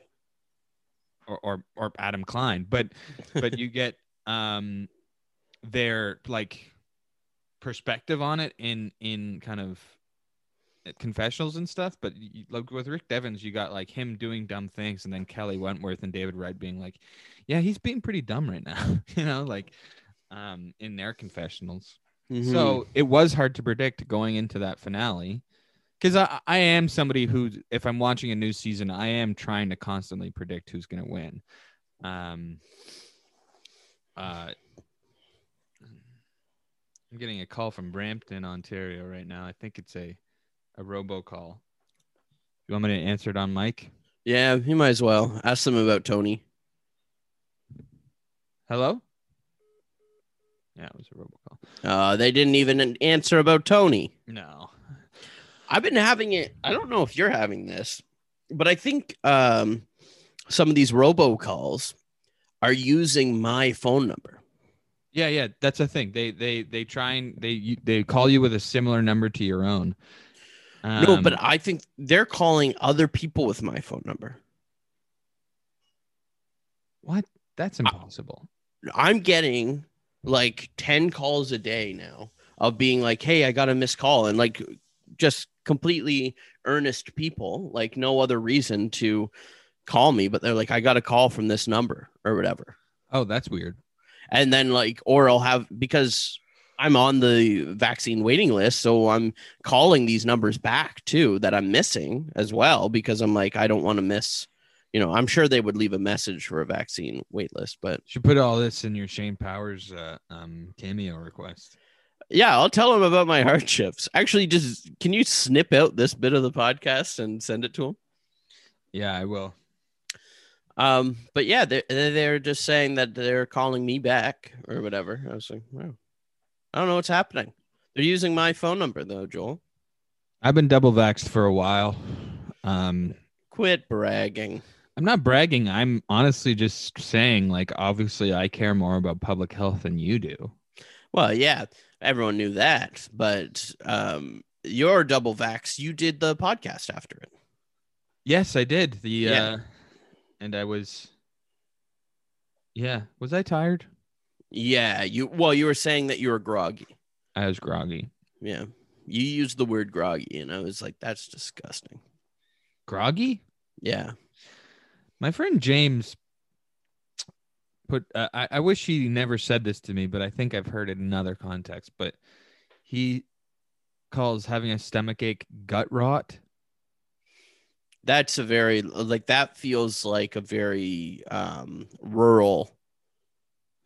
[SPEAKER 2] or, or or Adam Klein, but but you [LAUGHS] get um their like perspective on it in in kind of confessionals and stuff but you, like with rick devens you got like him doing dumb things and then kelly wentworth and david wright being like yeah he's being pretty dumb right now [LAUGHS] you know like um in their confessionals.
[SPEAKER 5] Mm-hmm.
[SPEAKER 2] so it was hard to predict going into that finale because I, I am somebody who if i'm watching a new season i am trying to constantly predict who's going to win. Um uh i'm getting a call from brampton ontario right now. I think it's a a robocall you want me to answer it on mic
[SPEAKER 5] yeah, you might as well ask them about Tony.
[SPEAKER 2] hello yeah it was a robocall
[SPEAKER 5] Uh, they didn't even answer about Tony.
[SPEAKER 2] no
[SPEAKER 5] I've been having it. I don't know if you're having this, but I think um, some of these robocalls are using my phone number.
[SPEAKER 2] Yeah, yeah, that's the thing. They they they try and they they call you with a similar number to your own.
[SPEAKER 5] No,
[SPEAKER 2] Um,
[SPEAKER 5] but I think they're calling other people with my phone number.
[SPEAKER 2] what? That's impossible.
[SPEAKER 5] I'm getting like 10 calls a day now of being like, hey, I got a missed call. And like just completely earnest people, like no other reason to call me, but they're like, I got a call from this number or whatever.
[SPEAKER 2] Oh, that's weird.
[SPEAKER 5] And then like, or I'll have because I'm on the vaccine waiting list. So I'm calling these numbers back too that I'm missing as well because I'm like, I don't want to miss. You know, I'm sure they would leave a message for a vaccine wait list, but
[SPEAKER 2] Should put all this in your Shane Powers uh, um cameo request.
[SPEAKER 5] Yeah, I'll tell him about my [LAUGHS] hardships. Actually, just can you snip out this bit of the podcast and send it to him?
[SPEAKER 2] Yeah, I will.
[SPEAKER 5] Um, but yeah, they're they're just saying that they're calling me back or whatever. I was like, wow, I don't know what's happening. They're using my phone number though, Joel.
[SPEAKER 2] I've been double vaxxed for a while. Um,
[SPEAKER 5] Quit bragging.
[SPEAKER 2] I'm not bragging. I'm honestly just saying, like, obviously, I care more about public health than you do.
[SPEAKER 5] Well, yeah, everyone knew that, but um, you're double vax. You did the podcast after it.
[SPEAKER 2] Yes, I did. The
[SPEAKER 5] Yeah.
[SPEAKER 2] uh, and I was. Yeah, was I tired?
[SPEAKER 5] Yeah, you. Well, you were saying that you were groggy.
[SPEAKER 2] I was groggy.
[SPEAKER 5] Yeah, you used the word groggy, and I was like, that's disgusting.
[SPEAKER 2] Groggy?
[SPEAKER 5] Yeah.
[SPEAKER 2] My friend James put. Uh, I, I wish he never said this to me, but I think I've heard it in other context. But he calls having a stomach ache gut rot.
[SPEAKER 5] That's a very like that feels like a very um rural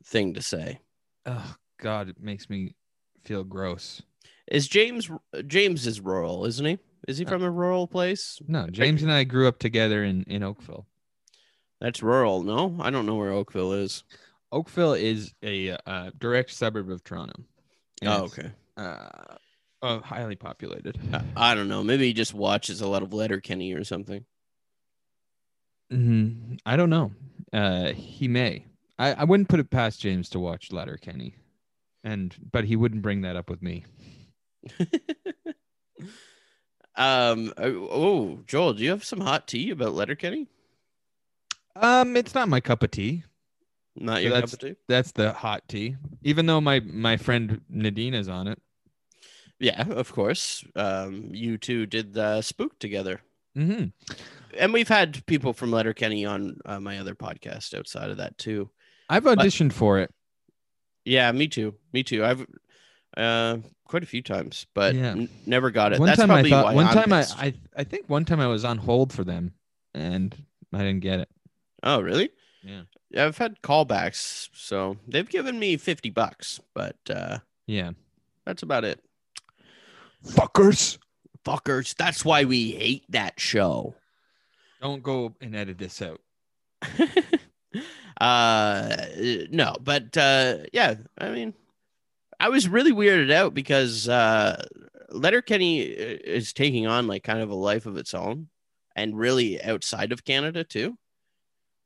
[SPEAKER 5] thing to say.
[SPEAKER 2] Oh God, it makes me feel gross.
[SPEAKER 5] Is James James is rural, isn't he? Is he
[SPEAKER 2] Uh,
[SPEAKER 5] from a rural place?
[SPEAKER 2] No, James and I grew up together in in Oakville.
[SPEAKER 5] That's rural. No, I don't know where Oakville is.
[SPEAKER 2] Oakville is a uh, direct suburb of Toronto.
[SPEAKER 5] Oh, okay.
[SPEAKER 2] Uh, uh, highly populated.
[SPEAKER 5] I- I don't know. Maybe he just watches a lot of Letterkenny or something.
[SPEAKER 2] Mhm. I don't know. Uh, he may. I, I wouldn't put it past James to watch Letterkenny, and but he wouldn't bring that up with me. [LAUGHS]
[SPEAKER 5] um. Oh, oh, Joel, do you have some hot tea about Letterkenny?
[SPEAKER 2] Um, it's not my cup of tea.
[SPEAKER 5] Not
[SPEAKER 2] So
[SPEAKER 5] your cup
[SPEAKER 2] that's
[SPEAKER 5] of tea.
[SPEAKER 2] that's the hot tea. Even though my my friend Nadine is on it.
[SPEAKER 5] Yeah, of course. Um, you two did the spook together,
[SPEAKER 2] hmm
[SPEAKER 5] and we've had people from Letterkenny on uh, my other podcast outside of that too.
[SPEAKER 2] I've auditioned for it.
[SPEAKER 5] Yeah, me too. Me too. I've uh quite a few times, but
[SPEAKER 2] Yeah.
[SPEAKER 5] n- never got it.
[SPEAKER 2] One
[SPEAKER 5] That's
[SPEAKER 2] time I thought.
[SPEAKER 5] why
[SPEAKER 2] One
[SPEAKER 5] I'm
[SPEAKER 2] time I,
[SPEAKER 5] missed.
[SPEAKER 2] I I think one time I was on hold for them, and I didn't get it.
[SPEAKER 5] Oh, really?
[SPEAKER 2] Yeah.
[SPEAKER 5] Yeah, I've had callbacks, so they've given me fifty bucks, but uh
[SPEAKER 2] Yeah.
[SPEAKER 5] that's about it.
[SPEAKER 2] Fuckers.
[SPEAKER 5] Fuckers. That's why we hate that show.
[SPEAKER 2] Don't go and edit this out. [LAUGHS]
[SPEAKER 5] uh no but uh yeah i mean i was really weirded out because uh letterkenny is taking on like kind of a life of its own and really outside of canada too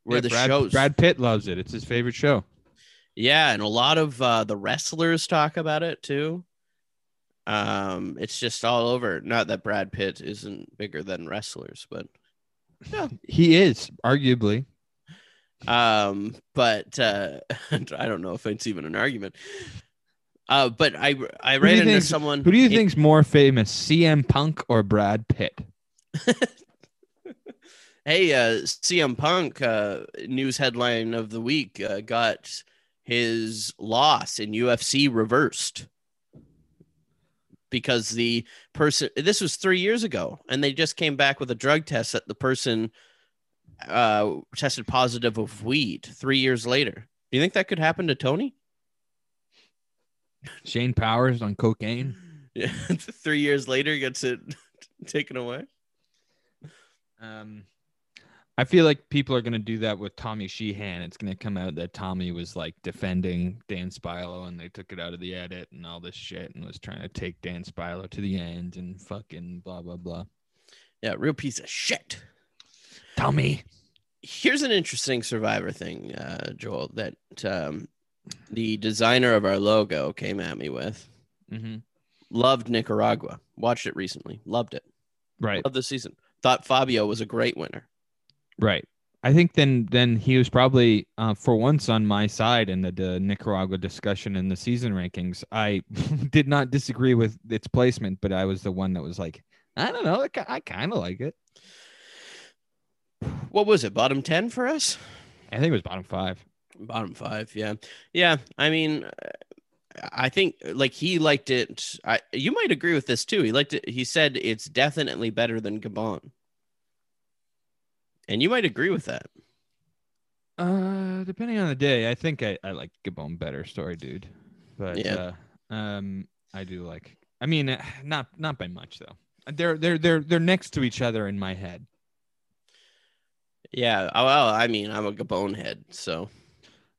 [SPEAKER 5] where
[SPEAKER 2] Yeah,
[SPEAKER 5] the
[SPEAKER 2] Brad,
[SPEAKER 5] shows
[SPEAKER 2] Brad Pitt loves it. It's his favorite show.
[SPEAKER 5] yeah and a lot of uh the wrestlers talk about it too um it's just all over not that brad pitt isn't bigger than wrestlers but yeah.
[SPEAKER 2] He is arguably.
[SPEAKER 5] Um but uh [LAUGHS] i don't know if it's even an argument uh but i i ran into someone
[SPEAKER 2] Who do you
[SPEAKER 5] in-
[SPEAKER 2] think's more famous, CM Punk or Brad Pitt? [LAUGHS]
[SPEAKER 5] hey uh cm punk uh news headline of the week uh, got his loss in ufc reversed because the person this was three years ago and they just came back with a drug test that the person uh tested positive of weed three years later do you think that could happen to tony
[SPEAKER 2] Shane Powers on cocaine.
[SPEAKER 5] Yeah, [LAUGHS] three years later gets it [LAUGHS] taken away.
[SPEAKER 2] Um, I feel like people are gonna do that with Tommy Sheehan. It's gonna come out that Tommy was like defending Dan Spilo, and they took it out of the edit and all this shit, and was trying to take Dan Spilo to the end and fucking blah blah blah.
[SPEAKER 5] Yeah, real piece of shit.
[SPEAKER 2] Tommy.
[SPEAKER 5] Here's an interesting Survivor thing, uh, Joel, that um, the designer of our logo came at me with.
[SPEAKER 2] Mm-hmm.
[SPEAKER 5] Loved Nicaragua. Watched it recently. Loved it.
[SPEAKER 2] Right.
[SPEAKER 5] Of the season. Thought Fabio was a great winner.
[SPEAKER 2] Right. I think then then he was probably uh, for once on my side in the, the Nicaragua discussion in the season rankings. I [LAUGHS] did not disagree with its placement, but I was the one that was like, I don't know, I kind of like it.
[SPEAKER 5] What was it? Bottom 10 for us?
[SPEAKER 2] I think it was bottom five.
[SPEAKER 5] Bottom five. Yeah. Yeah. I mean, I think like he liked it. I, you might agree with this too. He liked it. He said it's definitely better than Gabon. And you might agree with that.
[SPEAKER 2] Uh, depending on the day, I think I, I like Gabon better. Story, dude. But
[SPEAKER 5] Yeah.
[SPEAKER 2] uh, um, I do like. I mean, uh, not not by much though. They're they're they're they're next to each other in my head.
[SPEAKER 5] Yeah. oh, Well, I mean, I'm a Gabon head. So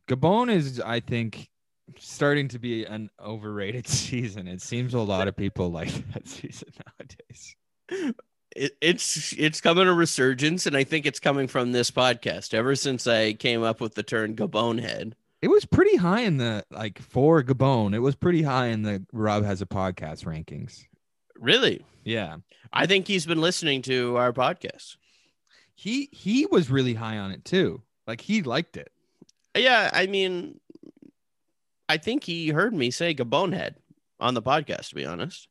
[SPEAKER 2] Gabon is, I think, starting to be an overrated [LAUGHS] season. It seems a lot of people like [LAUGHS] that season nowadays.
[SPEAKER 5] it, it's it's coming a resurgence. And I think it's coming from this podcast. Ever since I came up with the term Gabon head.
[SPEAKER 2] It was pretty high in the like for Gabon. It was pretty high in the Rob has a podcast rankings.
[SPEAKER 5] Really?
[SPEAKER 2] Yeah,
[SPEAKER 5] I think he's been listening to our podcast.
[SPEAKER 2] He he was really high on it too. Like he liked it.
[SPEAKER 5] Yeah, I mean, I think he heard me say Gabon head on the podcast, to be honest.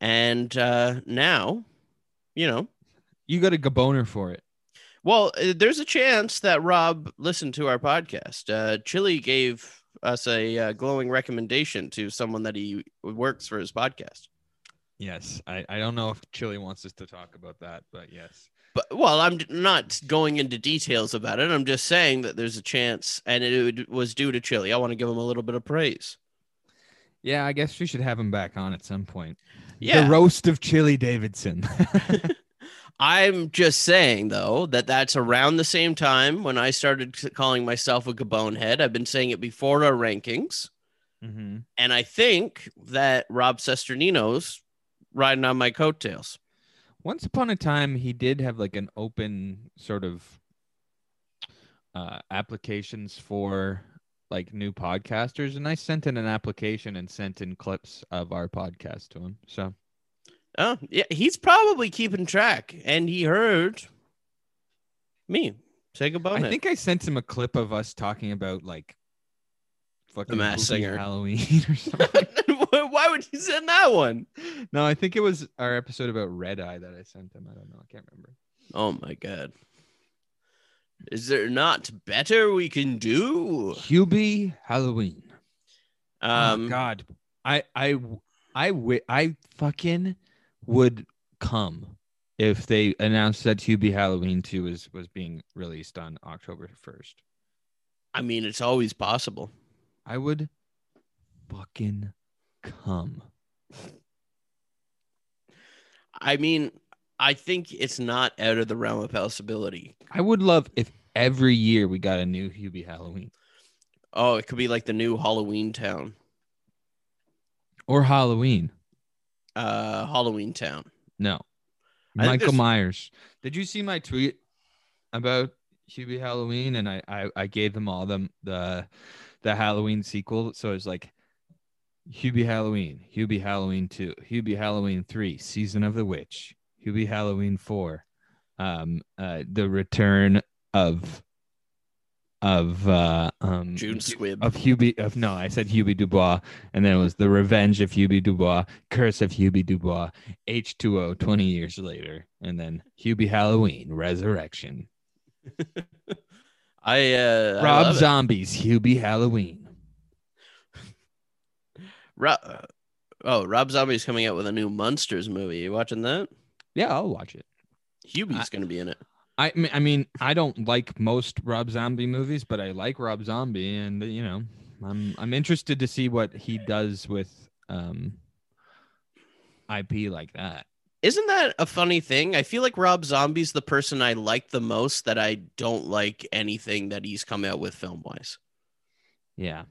[SPEAKER 5] And uh, now, you know,
[SPEAKER 2] You got a Gaboner for it.
[SPEAKER 5] well, uh, there's a chance that Rob listened to our podcast. Uh, Chili gave us a uh, glowing recommendation to someone that he works for his podcast.
[SPEAKER 2] Yes, I, I don't know if Chili wants us to talk about that, but yes.
[SPEAKER 5] But well, I'm not going into details about it. I'm just saying that there's a chance, and it was due to Chili. I want to give him a little bit of praise.
[SPEAKER 2] Yeah, I guess we should have him back on at some point.
[SPEAKER 5] Yeah.
[SPEAKER 2] The roast of Chili Davidson. [LAUGHS]
[SPEAKER 5] I'm just saying though that that's around the same time when I started calling myself a Gabon head. I've been saying it before our rankings,
[SPEAKER 2] mm-hmm.
[SPEAKER 5] and I think that Rob Cesternino's riding on my coattails.
[SPEAKER 2] Once upon a time, he did have like an open sort of uh, applications for like new podcasters, and I sent in an application and sent in clips of our podcast to him. So,
[SPEAKER 5] oh yeah, he's probably keeping track, and he heard me say goodbye.
[SPEAKER 2] I think I sent him a clip of us talking about like fucking
[SPEAKER 5] Masked
[SPEAKER 2] Spooky
[SPEAKER 5] Singer. [LAUGHS]
[SPEAKER 2] Halloween or something.
[SPEAKER 5] Why would you send that one?
[SPEAKER 2] no, I think it was our episode about Red Eye that I sent him. I don't know. I can't remember.
[SPEAKER 5] Oh my god. Is there not better we can do?
[SPEAKER 2] Hubie Halloween.
[SPEAKER 5] Um
[SPEAKER 2] oh God, I I I wi- I fucking would come if they announced that Hubie Halloween two was was being released on October first.
[SPEAKER 5] I mean it's always possible.
[SPEAKER 2] I would fucking come.
[SPEAKER 5] I mean, I think it's not out of the realm of possibility.
[SPEAKER 2] I would love if every year we got a new Hubie Halloween
[SPEAKER 5] Oh, it could be like the new Halloween town.
[SPEAKER 2] or Halloween.
[SPEAKER 5] Uh Halloween town.
[SPEAKER 2] No,
[SPEAKER 5] I
[SPEAKER 2] Michael Myers. Did you see my tweet about Hubie Halloween? And I I, I gave them all them the the Halloween sequel. So it's like Hubie Halloween, Hubie Halloween two, Hubie Halloween three, Season of the Witch, Hubie Halloween four, um, uh, the return of of uh um
[SPEAKER 5] June Squibb.
[SPEAKER 2] of Hubie of no, I said Hubie Dubois, and then it was the Revenge of Hubie Dubois, Curse of Hubie Dubois, H2O 20 years later, and then Hubie Halloween, Resurrection. [LAUGHS]
[SPEAKER 5] I uh I
[SPEAKER 2] Rob
[SPEAKER 5] it.
[SPEAKER 2] Zombies, Hubie Halloween.
[SPEAKER 5] Rob, oh, Rob Zombie's coming out with a new Monsters movie. You watching that?
[SPEAKER 2] Yeah, I'll watch it.
[SPEAKER 5] Hubie's
[SPEAKER 2] I-
[SPEAKER 5] going to be in it.
[SPEAKER 2] I mean, I mean, I don't like most Rob Zombie movies, but I like Rob Zombie, and you know, I'm I'm interested to see what he does with um IP like that.
[SPEAKER 5] Isn't that a funny thing? I feel like Rob Zombie's the person I like the most that I don't like anything that he's come out with film wise.
[SPEAKER 2] Yeah,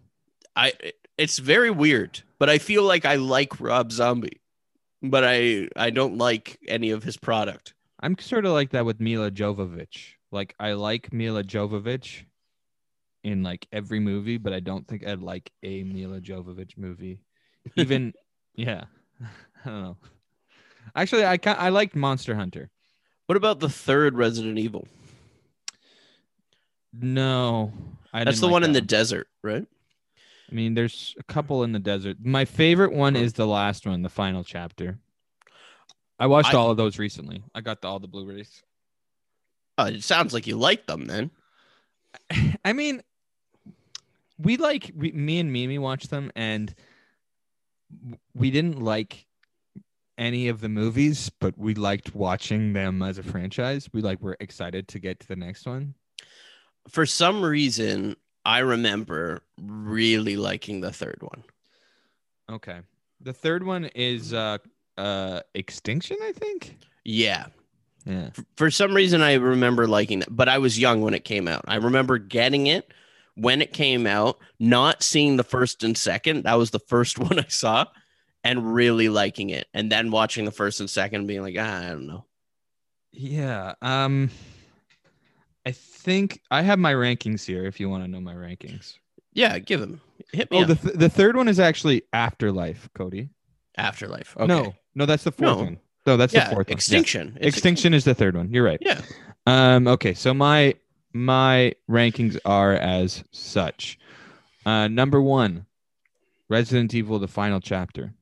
[SPEAKER 5] I it's very weird, but I feel like I like Rob Zombie, but I I don't like any of his product.
[SPEAKER 2] I'm sort of like that with Milla Jovovich. Like I like Milla Jovovich in like every movie, but I don't think I'd like a Milla Jovovich movie. [LAUGHS] Even yeah, [LAUGHS] I don't know. Actually, I ca- I liked Monster Hunter.
[SPEAKER 5] What about the third Resident Evil?
[SPEAKER 2] No, I
[SPEAKER 5] That's the
[SPEAKER 2] like
[SPEAKER 5] one in the desert, right?
[SPEAKER 2] I mean, there's a couple in the desert. My favorite one is the last one, the final chapter. I watched
[SPEAKER 5] I-
[SPEAKER 2] all of those recently. I got the, all the Blu-rays.
[SPEAKER 5] Oh, it sounds like you like them then. [LAUGHS]
[SPEAKER 2] I mean, we like we, me and Mimi watched them, and we didn't like any of the movies, but we liked watching them as a franchise. We like were excited to get to the next one.
[SPEAKER 5] For some reason, I remember really liking the third one.
[SPEAKER 2] Okay, the third one is uh uh Extinction, I think.
[SPEAKER 5] Yeah.
[SPEAKER 2] Yeah.
[SPEAKER 5] F- For some reason, I remember liking that, but I was young when it came out. I remember getting it when it came out, not seeing the first and second. That was the first [LAUGHS] one I saw and really liking it. And then watching the first and second, being like, ah, I don't know.
[SPEAKER 2] Yeah. Um I think I have my rankings here if you want to know my rankings.
[SPEAKER 5] Yeah, give them. Hit me
[SPEAKER 2] Oh, the th- the third one is actually Afterlife, Cody.
[SPEAKER 5] Afterlife. Okay.
[SPEAKER 2] No. No, that's the fourth
[SPEAKER 5] No.
[SPEAKER 2] one. No, that's
[SPEAKER 5] yeah,
[SPEAKER 2] the fourth one. Yeah.
[SPEAKER 5] Extinction.
[SPEAKER 2] Extinction is the third one. You're right.
[SPEAKER 5] Yeah.
[SPEAKER 2] Um okay, so my my rankings are as such. Uh number 1, Resident Evil the final chapter.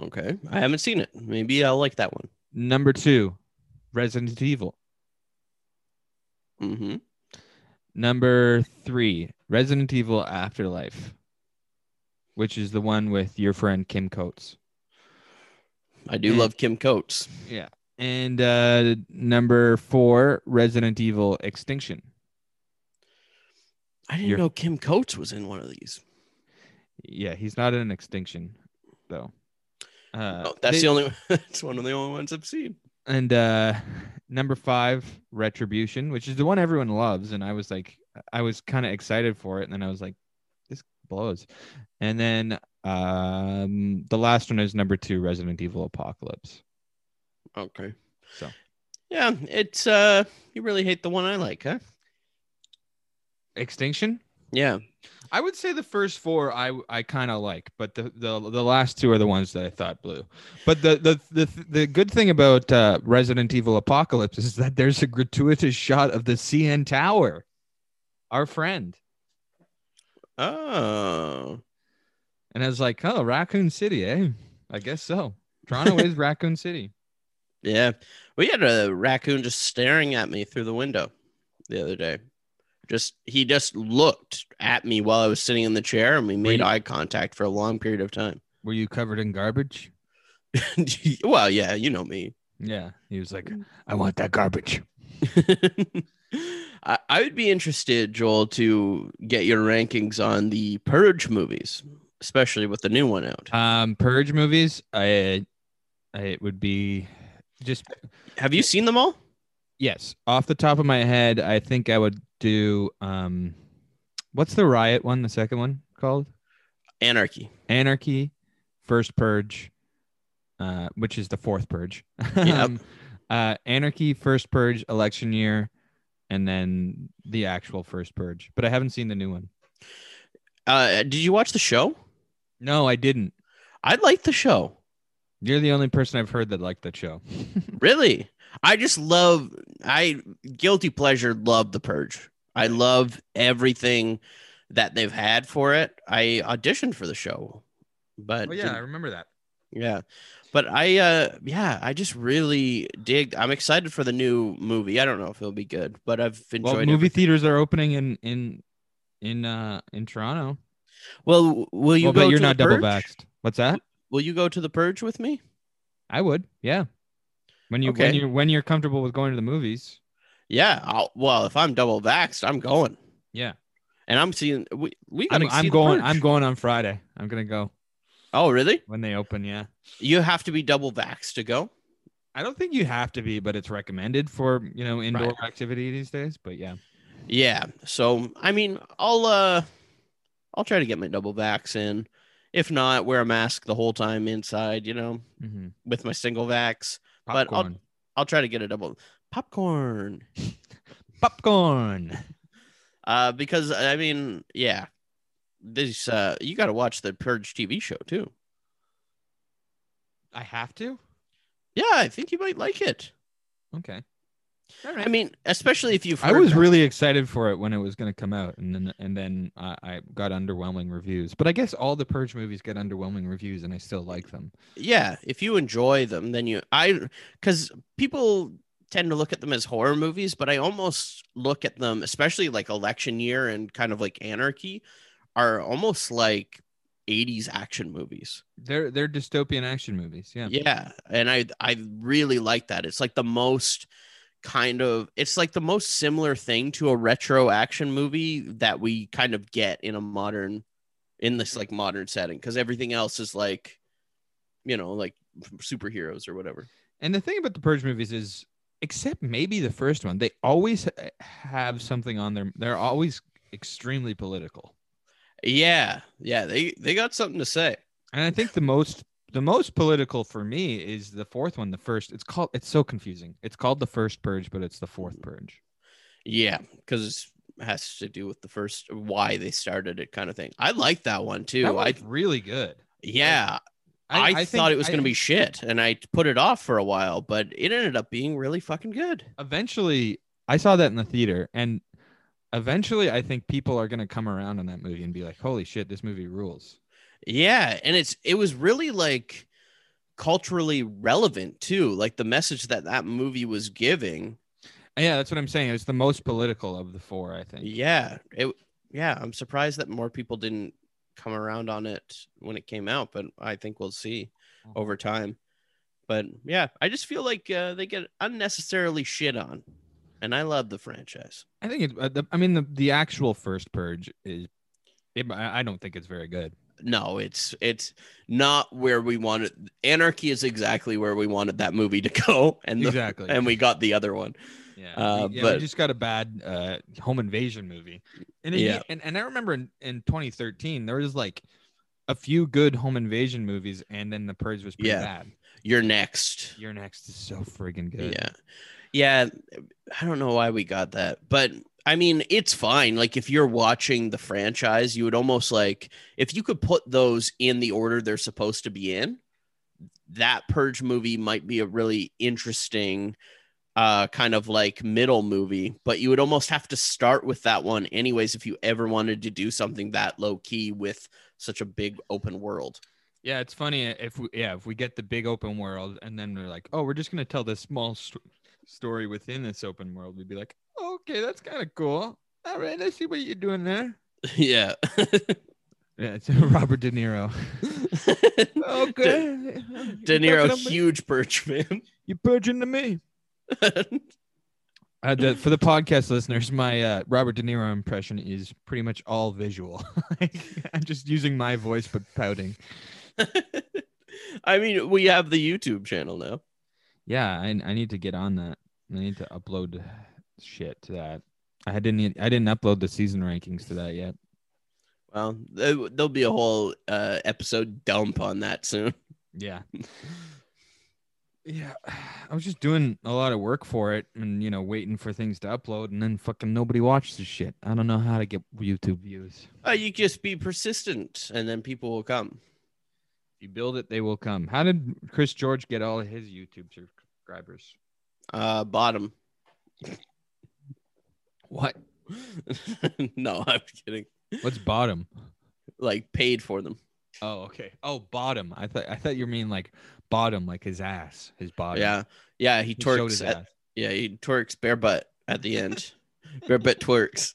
[SPEAKER 5] Okay. I haven't seen it. Maybe I'll like that one.
[SPEAKER 2] Number 2, Resident Evil.
[SPEAKER 5] Mm-hmm.
[SPEAKER 2] Number 3, Resident Evil Afterlife, which is the one with your friend Kim Coates.
[SPEAKER 5] I do
[SPEAKER 2] And-
[SPEAKER 5] love Kim Coates.
[SPEAKER 2] Yeah. And uh number four, Resident Evil Extinction.
[SPEAKER 5] I didn't
[SPEAKER 2] You're-
[SPEAKER 5] know Kim Coates was in one of these.
[SPEAKER 2] Yeah, he's not in Extinction though. Uh,
[SPEAKER 5] oh, that's
[SPEAKER 2] they-
[SPEAKER 5] the only. It's [LAUGHS] one of the only ones I've seen.
[SPEAKER 2] and uh number five, Retribution, which is the one everyone loves. And I was like, I was kind of excited for it, and then I was like, this blows. And then um the last one is number two, Resident Evil Apocalypse.
[SPEAKER 5] Okay.
[SPEAKER 2] So
[SPEAKER 5] Yeah, it's uh, you really hate the one I like, huh?
[SPEAKER 2] Extinction.
[SPEAKER 5] Yeah.
[SPEAKER 2] I would say the first four I I kind of like, but the, the the last two are the ones that I thought blew. But the the the, the good thing about uh, Resident Evil Apocalypse is that there's a gratuitous shot of the CN Tower, our friend,
[SPEAKER 5] Oh.
[SPEAKER 2] and I was like, oh, Raccoon City, eh? I guess so. Toronto is [LAUGHS] Raccoon City.
[SPEAKER 5] Yeah. We had a raccoon just staring at me through the window the other day. Just he just looked at me while I was sitting in the chair and we made
[SPEAKER 2] you-
[SPEAKER 5] eye contact for a long period of time. [LAUGHS]
[SPEAKER 2] Were you covered in garbage?
[SPEAKER 5] well, yeah, you know me.
[SPEAKER 2] Yeah, he was like, I want that garbage. [LAUGHS]
[SPEAKER 5] I, I would be interested, Joel, to get your rankings on the Purge movies, especially with the new one out.
[SPEAKER 2] Um, Purge movies, I, I it would be just
[SPEAKER 5] Have you seen them all?
[SPEAKER 2] Yes, off the top of my head, I think I would do um what's the riot one, the second one called?
[SPEAKER 5] Anarchy.
[SPEAKER 2] Anarchy, First Purge, uh, which is the fourth purge.
[SPEAKER 5] Yep. [LAUGHS]
[SPEAKER 2] um, uh Anarchy, First Purge, election year, and then the actual first purge. But I haven't seen the new one.
[SPEAKER 5] Uh, did you watch the show?
[SPEAKER 2] No, I didn't.
[SPEAKER 5] I liked the show.
[SPEAKER 2] You're the only person I've heard that liked that show. [LAUGHS]
[SPEAKER 5] Really? I just love I guilty pleasure love the purge. I love everything that they've had for it. I auditioned for the show. But
[SPEAKER 2] Oh yeah, I remember that.
[SPEAKER 5] yeah. But I uh yeah, I just really dig I'm excited for the new movie. I don't know if it'll be good, but I've enjoyed
[SPEAKER 2] Well, movie theaters are opening in in in uh in Toronto.
[SPEAKER 5] Well, will you
[SPEAKER 2] well,
[SPEAKER 5] go
[SPEAKER 2] but you're not double vaxxed. What's that?
[SPEAKER 5] Will you go to the purge with me?
[SPEAKER 2] I would, yeah. When you when
[SPEAKER 5] Okay.
[SPEAKER 2] you when you're comfortable with going to the movies,
[SPEAKER 5] Yeah. I'll, well, if I'm double vaxxed, I'm going.
[SPEAKER 2] yeah.
[SPEAKER 5] And I'm seeing we we
[SPEAKER 2] I'm,
[SPEAKER 5] gotta
[SPEAKER 2] I'm
[SPEAKER 5] see The
[SPEAKER 2] going. I'm going on Friday. I'm gonna go
[SPEAKER 5] Oh, really?
[SPEAKER 2] when they open. Yeah.
[SPEAKER 5] You have to be double vaxxed to go.
[SPEAKER 2] I don't think you have to be, but it's recommended for you know indoor
[SPEAKER 5] Right.
[SPEAKER 2] activity these days. But yeah,
[SPEAKER 5] Yeah. So I mean, I'll uh I'll try to get my double vax in. If not, wear a mask the whole time inside, you know,
[SPEAKER 2] mm-hmm.
[SPEAKER 5] with my single vax. But I'll- I'll try to get a double popcorn. [LAUGHS]
[SPEAKER 2] popcorn. [LAUGHS]
[SPEAKER 5] Uh because I mean, yeah. This uh you gotta watch the Purge TV show too.
[SPEAKER 2] I have to.
[SPEAKER 5] Yeah, I think you might like it.
[SPEAKER 2] Okay.
[SPEAKER 5] I mean, especially if you've
[SPEAKER 2] I
[SPEAKER 5] heard
[SPEAKER 2] was really excited for it when it was going to come out, and then and then I, I got underwhelming reviews. But I guess all the Purge movies get underwhelming reviews, and I still like them.
[SPEAKER 5] yeah if you enjoy them then you i because people tend to look at them as horror movies but i almost look at them especially like election year and kind of like anarchy are almost like 80s action movies
[SPEAKER 2] They're they're dystopian action movies. Yeah.
[SPEAKER 5] yeah and i i really like that it's like the most kind of it's like the most similar thing to a retro action movie that we kind of get in a modern in this like modern setting because everything else is like you know like superheroes or whatever
[SPEAKER 2] And the thing about the Purge movies is, except maybe the first one, they always have something on their. They're always extremely political,
[SPEAKER 5] yeah yeah they they got something to say
[SPEAKER 2] and I think the most the most political for me is the fourth one. The first, it's called. It's so confusing. It's called the first Purge, but it's the fourth mm-hmm. Purge.
[SPEAKER 5] yeah because it has to do with the first why they started it kind of thing i like that one too i
[SPEAKER 2] really good.
[SPEAKER 5] yeah I,
[SPEAKER 2] think-
[SPEAKER 5] thought it was going to be shit and I put it off for a while, but it ended up being really fucking good.
[SPEAKER 2] eventually I saw that in the theater and eventually I think people are going to come around on that movie and be like, "Holy shit, this movie rules."
[SPEAKER 5] Yeah. And it's, it was really like culturally relevant too. Like the message that that movie was giving.
[SPEAKER 2] Yeah, that's what I'm saying. It's the most political of the four, I think.
[SPEAKER 5] Yeah. It, yeah. I'm surprised that more people didn't come around on it when it came out, but I think we'll see over time. But yeah, I just feel like uh, they get unnecessarily shit on, and I love the franchise.
[SPEAKER 2] I think it. Uh, the, I mean, the the actual first purge is. It, I I don't think it's very good.
[SPEAKER 5] No, it's it's not where we wanted. Anarchy is exactly where we wanted that movie to [LAUGHS] go, and the,
[SPEAKER 2] Exactly.
[SPEAKER 5] and we got the other one.
[SPEAKER 2] Yeah,
[SPEAKER 5] Uh,
[SPEAKER 2] we, yeah,
[SPEAKER 5] but-
[SPEAKER 2] we just got a bad uh, home invasion movie, and it-
[SPEAKER 5] Yeah.
[SPEAKER 2] and, and I remember in, in 2013 there was like a few good home invasion movies, and then the Purge was pretty
[SPEAKER 5] Yeah.
[SPEAKER 2] bad.
[SPEAKER 5] You're next.
[SPEAKER 2] Your next is so friggin' good.
[SPEAKER 5] Yeah. Yeah. I don't know why we got that, but I mean, it's fine. Like, if you're watching the franchise, you would almost like, if you could put those in the order they're supposed to be in, that Purge movie might be a really interesting, uh, kind of like middle movie, but you would almost have to start with that one, anyways, if you ever wanted to do something that low key with such a big open world.
[SPEAKER 2] Yeah, it's funny if we yeah if we get the big open world and then we're like, oh, we're just gonna tell this small st- story within this open world. We'd be like, okay, that's kind of cool. All right, let's see what you're doing there. [LAUGHS]
[SPEAKER 5] yeah. [LAUGHS]
[SPEAKER 2] Yeah, it's [LAUGHS] Robert De Niro. okay,
[SPEAKER 5] De Niro, huge Purge fan.
[SPEAKER 2] You purging to me. Uh, the, for the podcast listeners, my uh, Robert De Niro impression is pretty much all visual. I'm just using my voice but pouting.
[SPEAKER 5] I mean, we have the YouTube channel now.
[SPEAKER 2] Yeah, I, I need to get on that. I need to upload shit to that. I didn't I didn't upload the season rankings to that yet.
[SPEAKER 5] Well, there- there'll be a whole uh, episode dump on that soon. [LAUGHS]
[SPEAKER 2] Yeah. Yeah, I was just doing a lot of work for it, and you know, waiting for things to upload, and then fucking nobody watches the shit. I don't know how to get YouTube views.
[SPEAKER 5] Uh, you just be persistent, and then people will come.
[SPEAKER 2] You build it, they will come. How did Chris George get all of his YouTube subscribers?
[SPEAKER 5] Uh, bottom. [LAUGHS]
[SPEAKER 2] What? [LAUGHS]
[SPEAKER 5] no, I'm kidding.
[SPEAKER 2] What's bottom?
[SPEAKER 5] Like paid for them.
[SPEAKER 2] Oh, okay. Oh, bottom. I thought I thought you mean like bottom, like his ass, his bottom.
[SPEAKER 5] Yeah, yeah. He
[SPEAKER 2] He
[SPEAKER 5] twerks.
[SPEAKER 2] his
[SPEAKER 5] At,
[SPEAKER 2] ass.
[SPEAKER 5] yeah, he twerks bare butt at the end. [LAUGHS] bare butt twerks.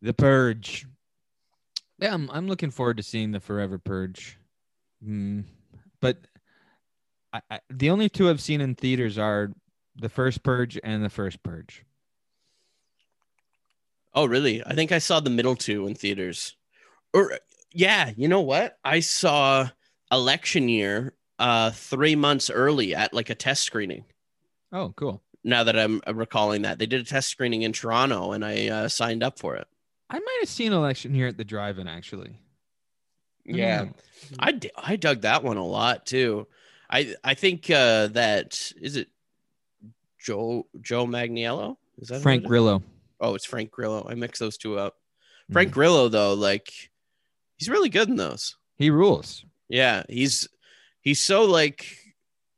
[SPEAKER 2] The Purge. Yeah, I'm, I'm looking forward to seeing the Forever Purge. Hmm. but I, I, the only two I've seen in theaters are the first Purge and the first Purge.
[SPEAKER 5] Oh, really? I think I saw the middle two in theaters. Or yeah, you know what? I saw election year uh 3 months early at like a test screening.
[SPEAKER 2] Oh, cool.
[SPEAKER 5] Now that I'm recalling that. They did a test screening in Toronto and I uh, signed up for it.
[SPEAKER 2] I might have seen election here at the drive-in actually.
[SPEAKER 5] Yeah. I d- I dug that one a lot too. I I think uh that is it Joe Joe Manganiello? Is that
[SPEAKER 2] Frank
[SPEAKER 5] is?
[SPEAKER 2] Grillo.
[SPEAKER 5] Oh, it's Frank Grillo. I mix those two up.
[SPEAKER 2] Hmm.
[SPEAKER 5] Frank Grillo though, like he's really good in those.
[SPEAKER 2] He rules.
[SPEAKER 5] Yeah, he's he's so like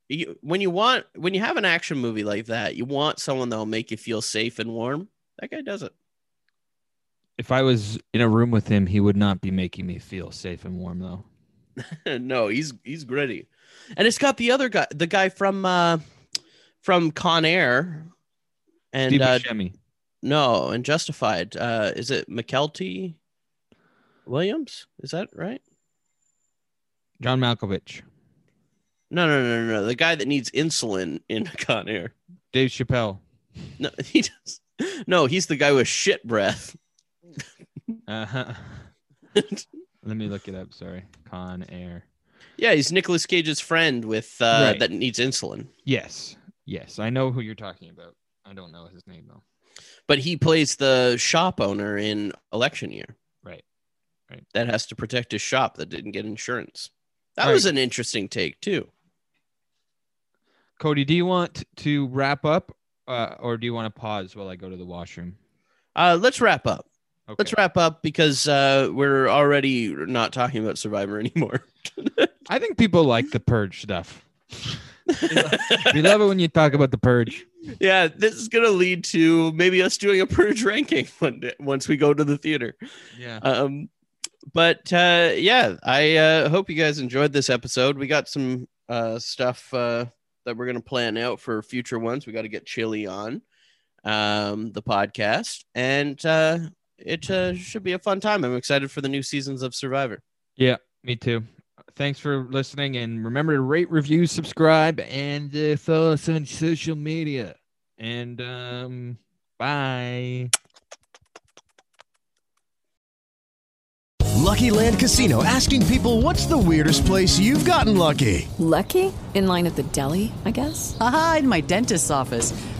[SPEAKER 5] you, when you want when you have an action movie like that, you want someone that'll make you feel safe and warm. That guy does it.
[SPEAKER 2] If I was in a room with him, he would not be making me feel safe and warm though. [LAUGHS]
[SPEAKER 5] no, he's he's gritty. And it's got the other guy, the guy from uh from Con Air and
[SPEAKER 2] Steve
[SPEAKER 5] uh
[SPEAKER 2] Buscemi.
[SPEAKER 5] no, and Justified. Uh is it Mykelti Williams? Is that right?
[SPEAKER 2] John Malkovich.
[SPEAKER 5] No, no, no, no, no. The guy that needs insulin in [LAUGHS] Con Air.
[SPEAKER 2] Dave Chappelle.
[SPEAKER 5] No, [LAUGHS] he does. No, he's the guy with shit breath.
[SPEAKER 2] Uh-huh. [LAUGHS] Let me look it up. Sorry. Con Air.
[SPEAKER 5] Yeah, he's Nicolas Cage's friend with uh
[SPEAKER 2] Right.
[SPEAKER 5] that needs insulin.
[SPEAKER 2] Yes. Yes. I know who you're talking about. I don't know his name though.
[SPEAKER 5] But he plays the shop owner in election year.
[SPEAKER 2] Right. Right.
[SPEAKER 5] That has to protect his shop that didn't get insurance. That
[SPEAKER 2] Right.
[SPEAKER 5] was an interesting take too.
[SPEAKER 2] Cody, do you want to wrap up uh, or do you want to pause while I go to the washroom?
[SPEAKER 5] Uh let's wrap up.
[SPEAKER 2] Okay.
[SPEAKER 5] Let's wrap up because uh we're already not talking about Survivor [LAUGHS] anymore.
[SPEAKER 2] I think people like the purge stuff. we love it when you talk about the purge.
[SPEAKER 5] yeah, this is gonna lead to maybe us doing a purge ranking [LAUGHS] one day, once we go to the theater.
[SPEAKER 2] Yeah.
[SPEAKER 5] Um, but uh, yeah, I uh, hope you guys enjoyed this episode. We got some uh, stuff uh, that we're gonna plan out for future ones. We got to get Chili on um, the podcast, and uh, it uh, should be a fun time. I'm excited for the new seasons of Survivor.
[SPEAKER 2] Yeah, me too. thanks for listening, and remember to rate, review, subscribe, and uh, follow us on social media. And um, bye.
[SPEAKER 6] Lucky Land Casino asking people what's the weirdest place you've gotten lucky?
[SPEAKER 1] Lucky? In line at the deli, I guess?
[SPEAKER 7] Aha, in my dentist's office.